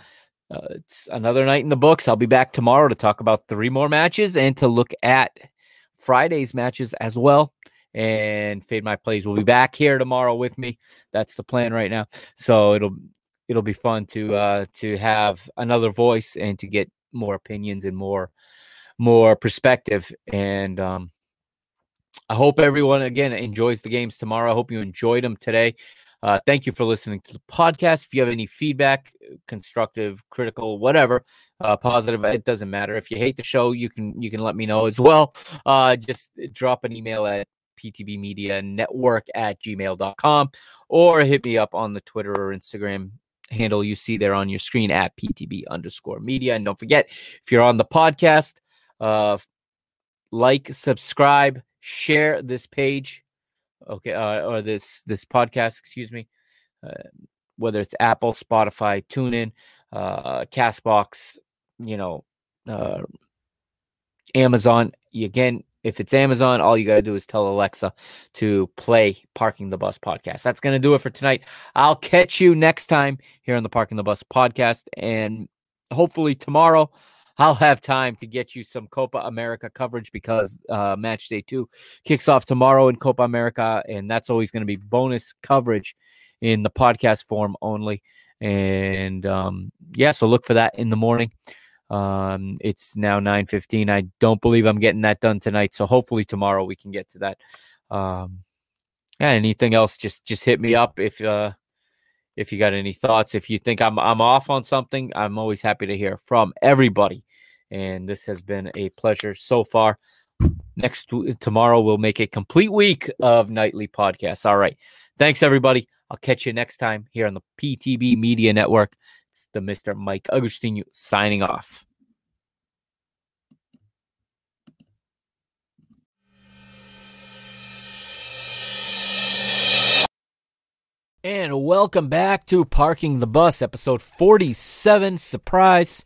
Uh, it's another night in the books. I'll be back tomorrow to talk about three more matches and to look at Friday's matches as well. And Fade My Plays will be back here tomorrow with me. That's the plan right now. So it'll it'll be fun to uh, to have another voice and to get more opinions and more more perspective. And um, I hope everyone again enjoys the games tomorrow. I hope you enjoyed them today. Uh, thank you for listening to the podcast. If you have any feedback, constructive, critical, whatever, uh, positive, it doesn't matter. If you hate the show, you can you can let me know as well. Uh, just drop an email at ptb media network at gmail.com or hit me up on the Twitter or Instagram handle you see there on your screen at PTB underscore media. And don't forget, if you're on the podcast, uh, like, subscribe, share this page, okay, uh, or this this podcast, excuse me, uh, whether it's Apple, Spotify, TuneIn, uh, Castbox, you know, uh, Amazon. Again, if it's Amazon, all you got to do is tell Alexa to play Parking the Bus podcast. That's going to do it for tonight. I'll catch you next time here on the Parking the Bus podcast. And hopefully tomorrow, I'll have time to get you some Copa America coverage because uh, match day two kicks off tomorrow in Copa America. And that's always going to be bonus coverage in the podcast form only. And um, yeah, so look for that in the morning. Um, it's now 9:15. I don't believe I'm getting that done tonight, so hopefully tomorrow we can get to that. Um, yeah, anything else? Just just hit me up if uh if you got any thoughts. If you think I'm I'm off on something, I'm always happy to hear from everybody. And this has been a pleasure so far. Next tomorrow we'll make a complete week of nightly podcasts. All right. Thanks everybody. I'll catch you next time here on the PTB Media Network. It's the Mr. Mike Agustino signing off. And welcome back to Parking the Bus, episode 47. Surprise!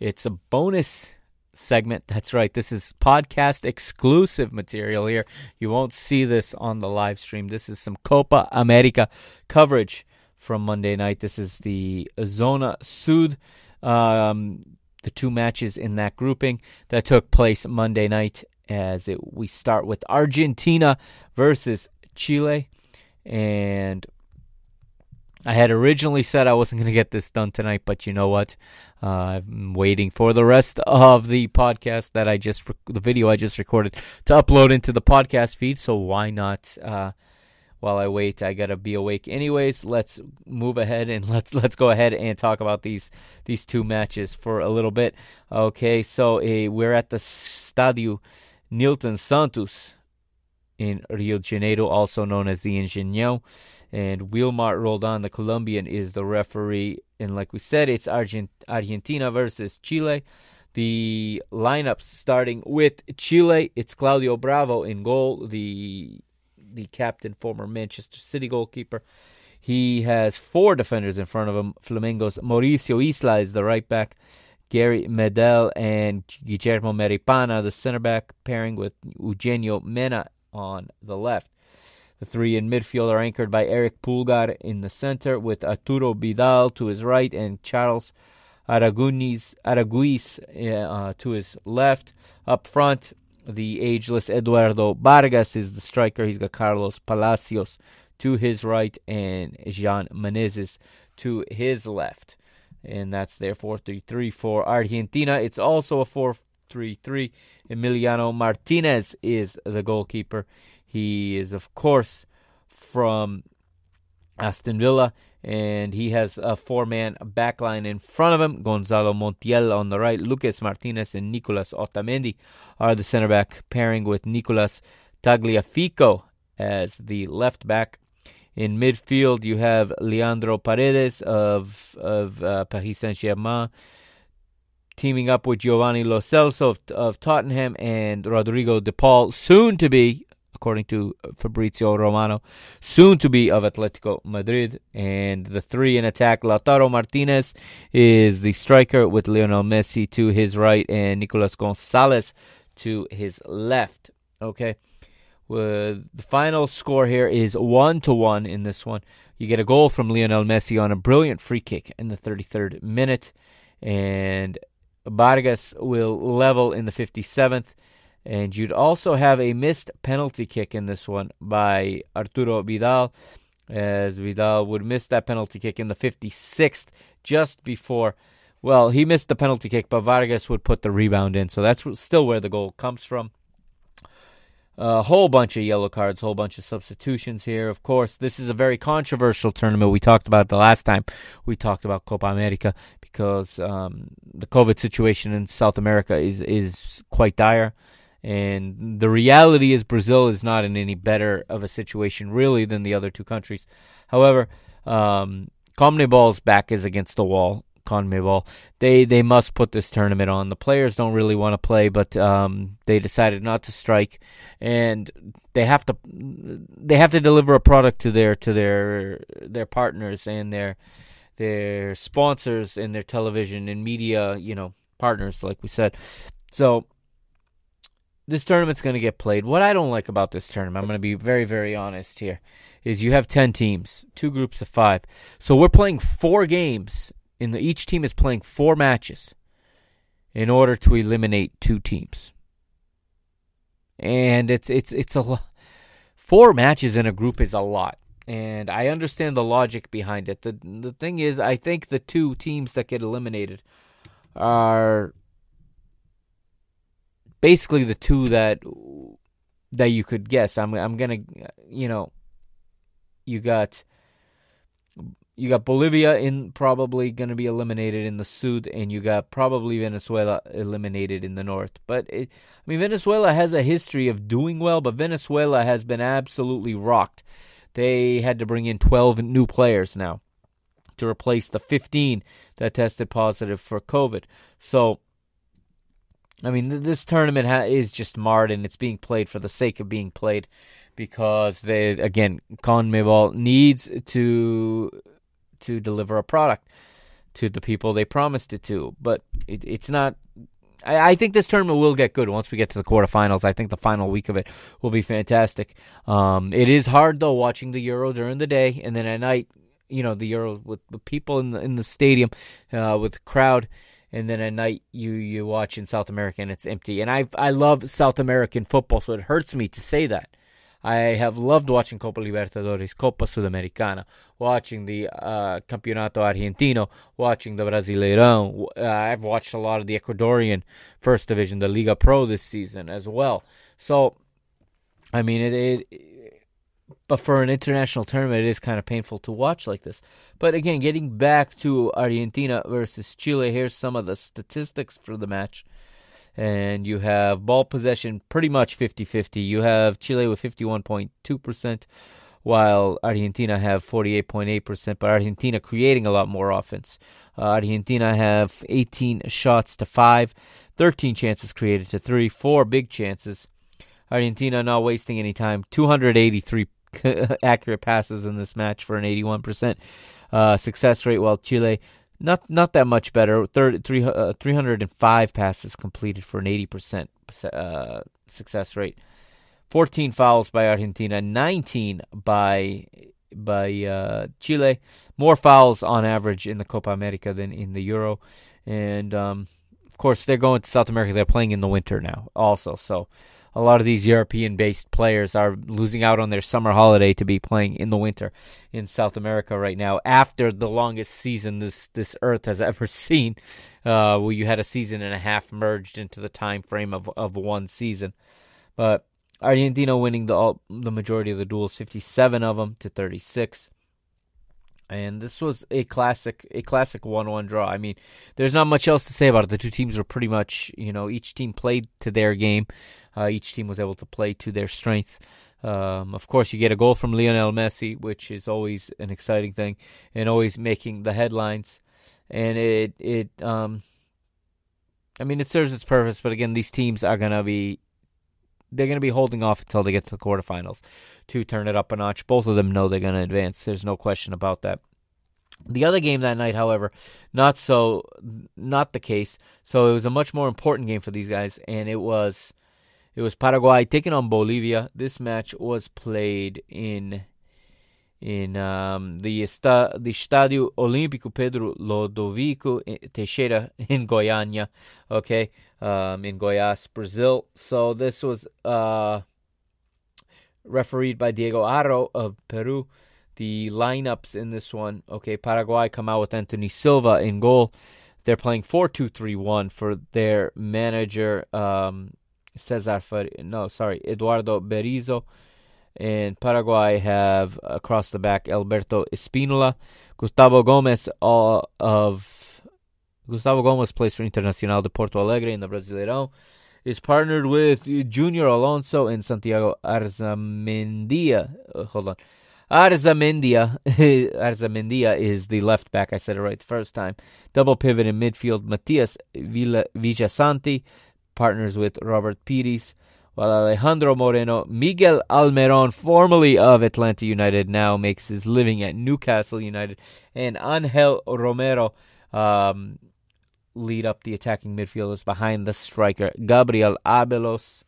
It's a bonus segment. That's right. This is podcast exclusive material here. You won't see this on the live stream. This is some Copa America coverage from Monday night. This is the Zona Sud, um, the two matches in that grouping that took place Monday night. As it, we start with Argentina versus Chile, and I had originally said I wasn't going to get this done tonight, but you know what? Uh, I'm waiting for the rest of the podcast that I just, the video I just recorded to upload into the podcast feed. So why not? Uh, while I wait, I gotta be awake anyways. Let's move ahead and let's let's go ahead and talk about these these two matches for a little bit. Okay, so uh, we're at the Stadio Nilton Santos in Rio de Janeiro, also known as the Engenhão. And Wilmar Roldan, the Colombian, is the referee. And like we said, it's Argent- Argentina versus Chile. The lineup starting with Chile, it's Claudio Bravo in goal, the the captain, former Manchester City goalkeeper. He has four defenders in front of him. Flamengo's Mauricio Isla is the right back. Gary Medel and Guillermo Maripana, the center back, pairing with Eugenio Mena on the left. The three in midfield are anchored by Erick Pulgar in the center, with Arturo Vidal to his right and Charles Aránguiz uh, to his left. Up front, the ageless Eduardo Vargas is the striker. He's got Carlos Palacios to his right and Jean Meneses to his left. And that's their 4 3 3 for Argentina. It's also a 4 3 3. Emiliano Martinez is the goalkeeper. He is, of course, from Aston Villa, and he has a four man backline in front of him. Gonzalo Montiel on the right, Lucas Martinez and Nicolas Otamendi are the center back, pairing with Nicolas Tagliafico as the left back. In midfield, you have Leandro Paredes of of uh, Paris Saint Germain teaming up with Giovanni Lo Celso of, of Tottenham and Rodrigo De Paul, soon to be according to uh, Fabrizio Romano, soon to be of Atletico Madrid. And the three in attack, Lautaro Martinez is the striker with Lionel Messi to his right and Nicolas Gonzalez to his left. Okay. Well, the final score here is one to one in this one. You get a goal from Lionel Messi on a brilliant free kick in the 33rd minute, and Vargas will level in the 57th. And you'd also have a missed penalty kick in this one by Arturo Vidal, as Vidal would miss that penalty kick in the 56th, just before. Well, he missed the penalty kick, but Vargas would put the rebound in. So that's still where the goal comes from. A whole bunch of yellow cards, whole bunch of substitutions here. Of course, this is a very controversial tournament. We talked about the last time we talked about Copa America because um, the COVID situation in South America is is quite dire. And the reality is, Brazil is not in any better of a situation, really, than the other two countries. However, um, CONMEBOL's back is against the wall. CONMEBOL, they they must put this tournament on. The players don't really want to play, but um, they decided not to strike, and they have to they have to deliver a product to their to their their partners and their their sponsors and their television and media, you know, partners, like we said. So this tournament's going to get played. What I don't like about this tournament, I'm going to be very, very honest here, is you have 10 teams, two groups of five. So we're playing four games, and each team is playing four matches in order to eliminate two teams. And it's it's it's a lot. Four matches in a group is a lot, and I understand the logic behind it. the The thing is, I think the two teams that get eliminated are basically the two that that you could guess. I'm I'm gonna you know you got you got Bolivia in probably going to be eliminated in the Sud, and you got probably Venezuela eliminated in the North. But it, I mean, Venezuela has a history of doing well, but Venezuela has been absolutely rocked. They had to bring in 12 new players now to replace the 15 that tested positive for COVID. So I mean, this tournament ha- is just marred and it's being played for the sake of being played because they again CONMEBOL needs to to deliver a product to the people they promised it to, but it, it's not. I, I, think this tournament will get good once we get to the quarterfinals. I think the final week of it will be fantastic. Um, it is hard though watching the Euro during the day and then at night, you know, the Euro with, the people in the in the stadium, uh, with the crowd and then at night you you watch in South America and it's empty. And I I love South American football, so it hurts me to say that. I have loved watching Copa Libertadores, Copa Sudamericana, watching the uh, Campeonato Argentino, watching the Brasileirão. Uh, I've watched a lot of the Ecuadorian First Division, the Liga Pro this season as well. So, I mean, it, it but for an international tournament, it is kind of painful to watch like this. But again, getting back to Argentina versus Chile, here's some of the statistics for the match and you have ball possession pretty much 50 50. You have Chile with 51.2%, while Argentina have 48.8%, but Argentina creating a lot more offense. Uh, Argentina have 18 shots to 5, 13 chances created to 3, 4 big chances. Argentina not wasting any time, 283 accurate passes in this match for an 81% uh, success rate, while Chile not not that much better. Third, three, uh, 305 passes completed for an 80% uh, success rate. 14 fouls by Argentina, 19 by by uh, Chile. More fouls on average in the Copa America than in the Euro, and um, of course they're going to South America. They're playing in the winter now, also. So a lot of these European based players are losing out on their summer holiday to be playing in the winter in South America right now after the longest season this this earth has ever seen uh, where you had a season and a half merged into the time frame of, of one season. But Argentina winning the the majority of the duels 57 of them to 36 and this was a classic a classic 1-1 draw. I mean, there's not much else to say about it. The two teams were pretty much, you know, each team played to their game. Uh, each team was able to play to their strength. Um, of course, you get a goal from Lionel Messi, which is always an exciting thing, and always making the headlines. And it it um, I mean, it serves its purpose. But again, these teams are gonna be they're gonna be holding off until they get to the quarterfinals to turn it up a notch. Both of them know they're gonna advance. There's no question about that. The other game that night, however, not so, not the case. So it was a much more important game for these guys, and it was it was Paraguay taking on Bolivia. This match was played in in um, the esta, the Estádio Olímpico Pedro Ludovico Teixeira in Goiânia, okay, um, in Goiás, Brazil. So this was uh, refereed by Diego Haro of Peru. The lineups in this one, okay, Paraguay come out with Anthony Silva in goal. They're playing 4 2 3 1 for their manager. Um, Cesar Fer- no, sorry, Eduardo Berizzo. And Paraguay have across the back Alberto Espinola, Gustavo Gomez uh, of Gustavo Gomez plays for Internacional de Porto Alegre in the Brasileirão. Is partnered with Junior Alonso and Santiago Arzamendia. Uh, hold on. Arzamendia. Arzamendia is the left back. I said it right the first time. Double pivot in midfield. Matias Villa, Villasanti partners with Robert Piris, while Alejandro Moreno, Miguel Almeron, formerly of Atlanta United, now makes his living at Newcastle United, and Angel Romero um, lead up the attacking midfielders behind the striker Gabriel Avalos.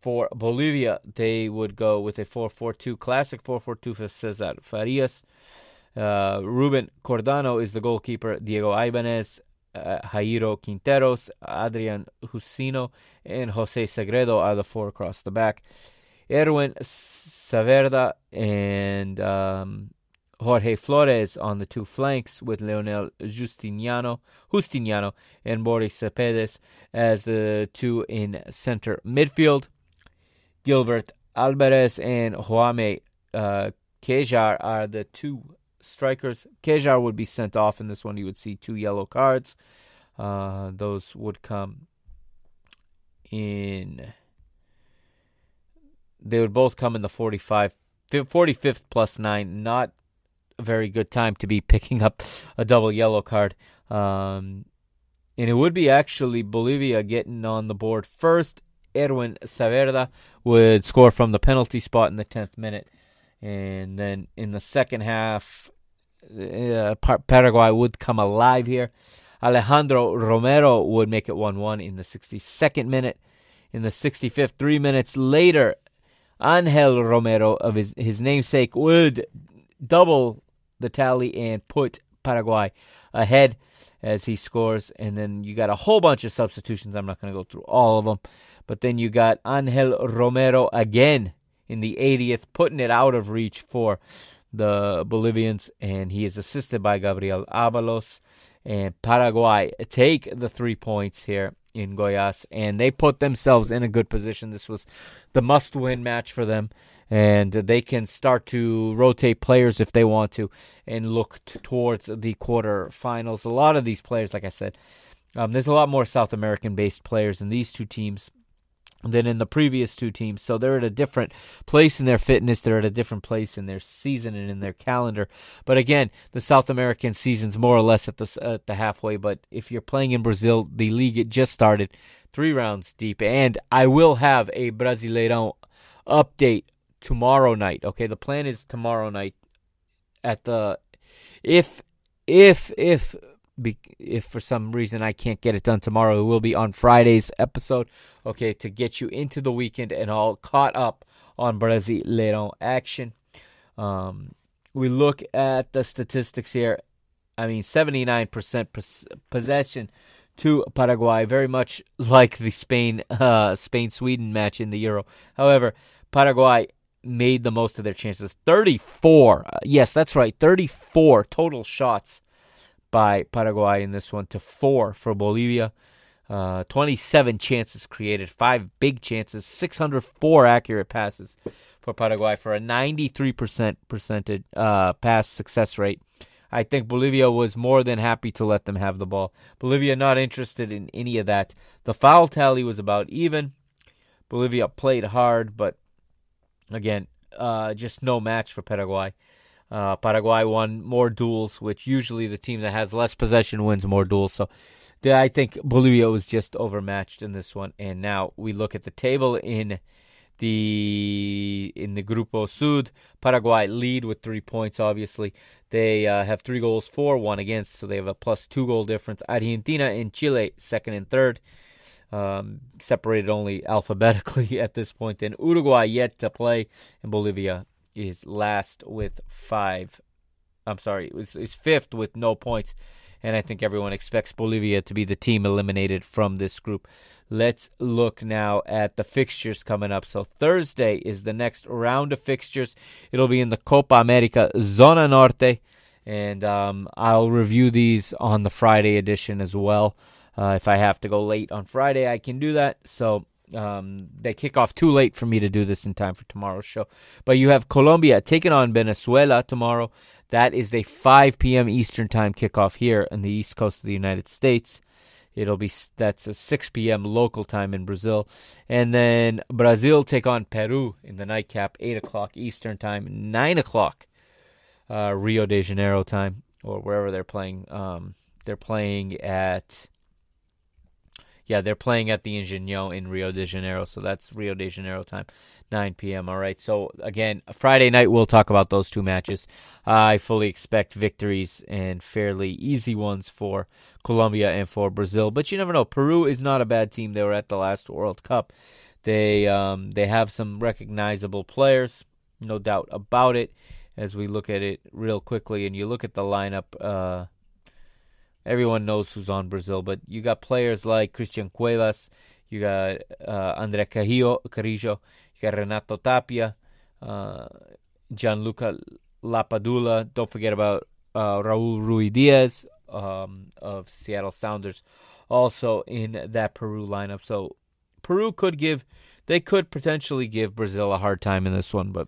For Bolivia, they would go with a 4 4 2, classic 4 4 2 for Cesar Farias. Uh, Ruben Cordano is the goalkeeper. Diego Ibanez, uh, Jairo Quinteros, Adrian Jusino, and Jose Sagredo are the four across the back. Erwin Saavedra and um, Jorge Flores on the two flanks with Leonel Justiniano, Justiniano and Boris Céspedes as the two in center midfield. Gilbert Alvarez and Jaume uh, are the two strikers. Cuéllar would be sent off in this one. You would see two yellow cards. Uh, those would come in. They would both come in the 45, 45th plus nine. Not a very good time to be picking up a double yellow card. Um, and it would be actually Bolivia getting on the board first Erwin Saavedra would score from the penalty spot in the 10th minute. And then in the second half, uh, Paraguay would come alive here. Alejandro Romero would make it 1 1 in the 62nd minute. In the 65th, three minutes later, Angel Romero of his, his namesake would double the tally and put Paraguay ahead as he scores. And then you got a whole bunch of substitutions. I'm not going to go through all of them. But then you got Angel Romero again in the 80th, putting it out of reach for the Bolivians. And he is assisted by Gabriel Avalos. And Paraguay take the three points here in Goiás, and they put themselves in a good position. This was the must win match for them and they can start to rotate players if they want to and look t- towards the quarterfinals. A lot of these players, like I said, um, there's a lot more South American based players in these two teams than in the previous two teams. So they're at a different place in their fitness. They're at a different place in their season and in their calendar. But again, the South American season's more or less at the at the halfway. But if you're playing in Brazil, the league it just started, three rounds deep, and I will have a Brasileirão update tomorrow night. Okay, the plan is tomorrow night at the if if if if for some reason I can't get it done tomorrow, it will be on Friday's episode. Okay, to get you into the weekend and all caught up on Brasileirão action. Um, we look at the statistics here. I mean, 79% possession to Paraguay, very much like the Spain uh, Spain Sweden match in the Euro. However, Paraguay made the most of their chances. 34. Uh, yes, that's right. 34 total shots by Paraguay in this one to 4 for Bolivia. Uh, 27 chances created, 5 big chances, 604 accurate passes for Paraguay for a 93% percentage uh, pass success rate. I think Bolivia was more than happy to let them have the ball. Bolivia not interested in any of that. The foul tally was about even. Bolivia played hard, but Again, uh, just no match for Paraguay. Uh, Paraguay won more duels, which usually the team that has less possession wins more duels. So I think Bolivia was just overmatched in this one. And now we look at the table in the in the Grupo Sud. Paraguay lead with three points. Obviously, they uh, have three goals for, one against, so they have a plus two goal difference. Argentina and Chile second and third um, separated only alphabetically at this point. And Uruguay yet to play, and Bolivia is last with five. I'm sorry, is is fifth with no points, and I think everyone expects Bolivia to be the team eliminated from this group. Let's look now at the fixtures coming up. So Thursday is the next round of fixtures. It'll be in the Copa America Zona Norte, and um, I'll review these on the Friday edition as well. Uh, if I have to go late on Friday, I can do that. So um, they kick off too late for me to do this in time for tomorrow's show. But you have Colombia taking on Venezuela tomorrow. That is the 5 p.m. Eastern time kickoff here on the east coast of the United States. It'll be that's a 6 p.m. local time in Brazil, and then Brazil take on Peru in the nightcap, 8 o'clock Eastern time, 9 o'clock uh, Rio de Janeiro time, or wherever they're playing. Um, they're playing at yeah, they're playing at the Engenhão in Rio de Janeiro, so that's Rio de Janeiro time, 9 p.m. All right. So again, Friday night we'll talk about those two matches. Uh, I fully expect victories and fairly easy ones for Colombia and for Brazil, but you never know. Peru is not a bad team. They were at the last World Cup. They um, they have some recognizable players, no doubt about it. As we look at it real quickly, and you look at the lineup. Uh, everyone knows who's on Brazil, but you got players like Christian Cuevas, you got uh, Andre Carrillo, Carrillo, you got Renato Tapia, uh, Gianluca Lapadula. Don't forget about uh, Raul Ruidíaz um, of Seattle Sounders, also in that Peru lineup. So Peru could give, they could potentially give Brazil a hard time in this one, but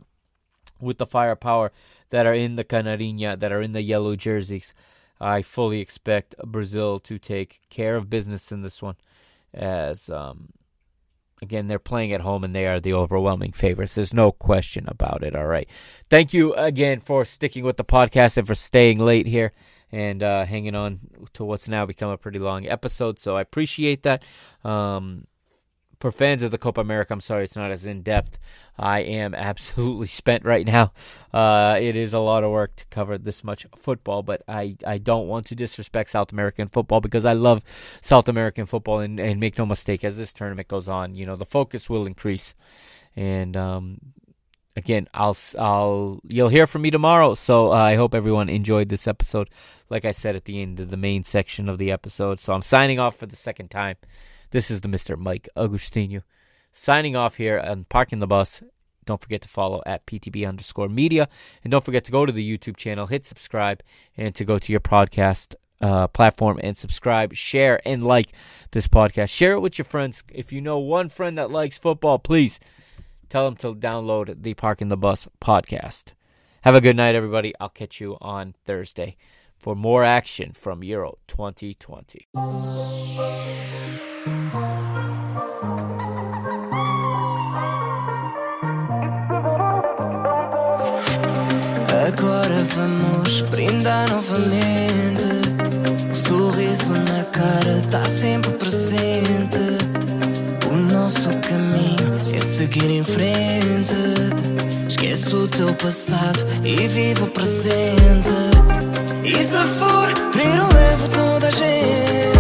with the firepower that are in the Canarinha, that are in the yellow jerseys, I fully expect Brazil to take care of business in this one, as um, again they're playing at home and they are the overwhelming favorites. There's no question about it. All right, thank you again for sticking with the podcast and for staying late here and uh, hanging on to what's now become a pretty long episode. So I appreciate that. Um, for fans of the Copa America, I'm sorry it's not as in depth. I am absolutely spent right now. Uh, it is a lot of work to cover this much football, but I, I don't want to disrespect South American football because I love South American football. And, and make no mistake, as this tournament goes on, you know the focus will increase. And um, again, I'll I'll you'll hear from me tomorrow. So uh, I hope everyone enjoyed this episode. Like I said at the end of the main section of the episode, so I'm signing off for the second time. This is the Mr. Mike Agustino signing off here and parking the bus. Don't forget to follow at PTB underscore media. And don't forget to go to the YouTube channel, hit subscribe, and to go to your podcast uh, platform and subscribe, share, and like this podcast. Share it with your friends. If you know one friend that likes football, please tell them to download the Parking the Bus podcast. Have a good night, everybody. I'll catch you on Thursday for more action from Euro 2020. Vamos brindar novamente. O sorriso na cara tá sempre presente. O nosso caminho é seguir em frente. Esquece o teu passado e vive o presente. E se for, primeiro levo toda a gente.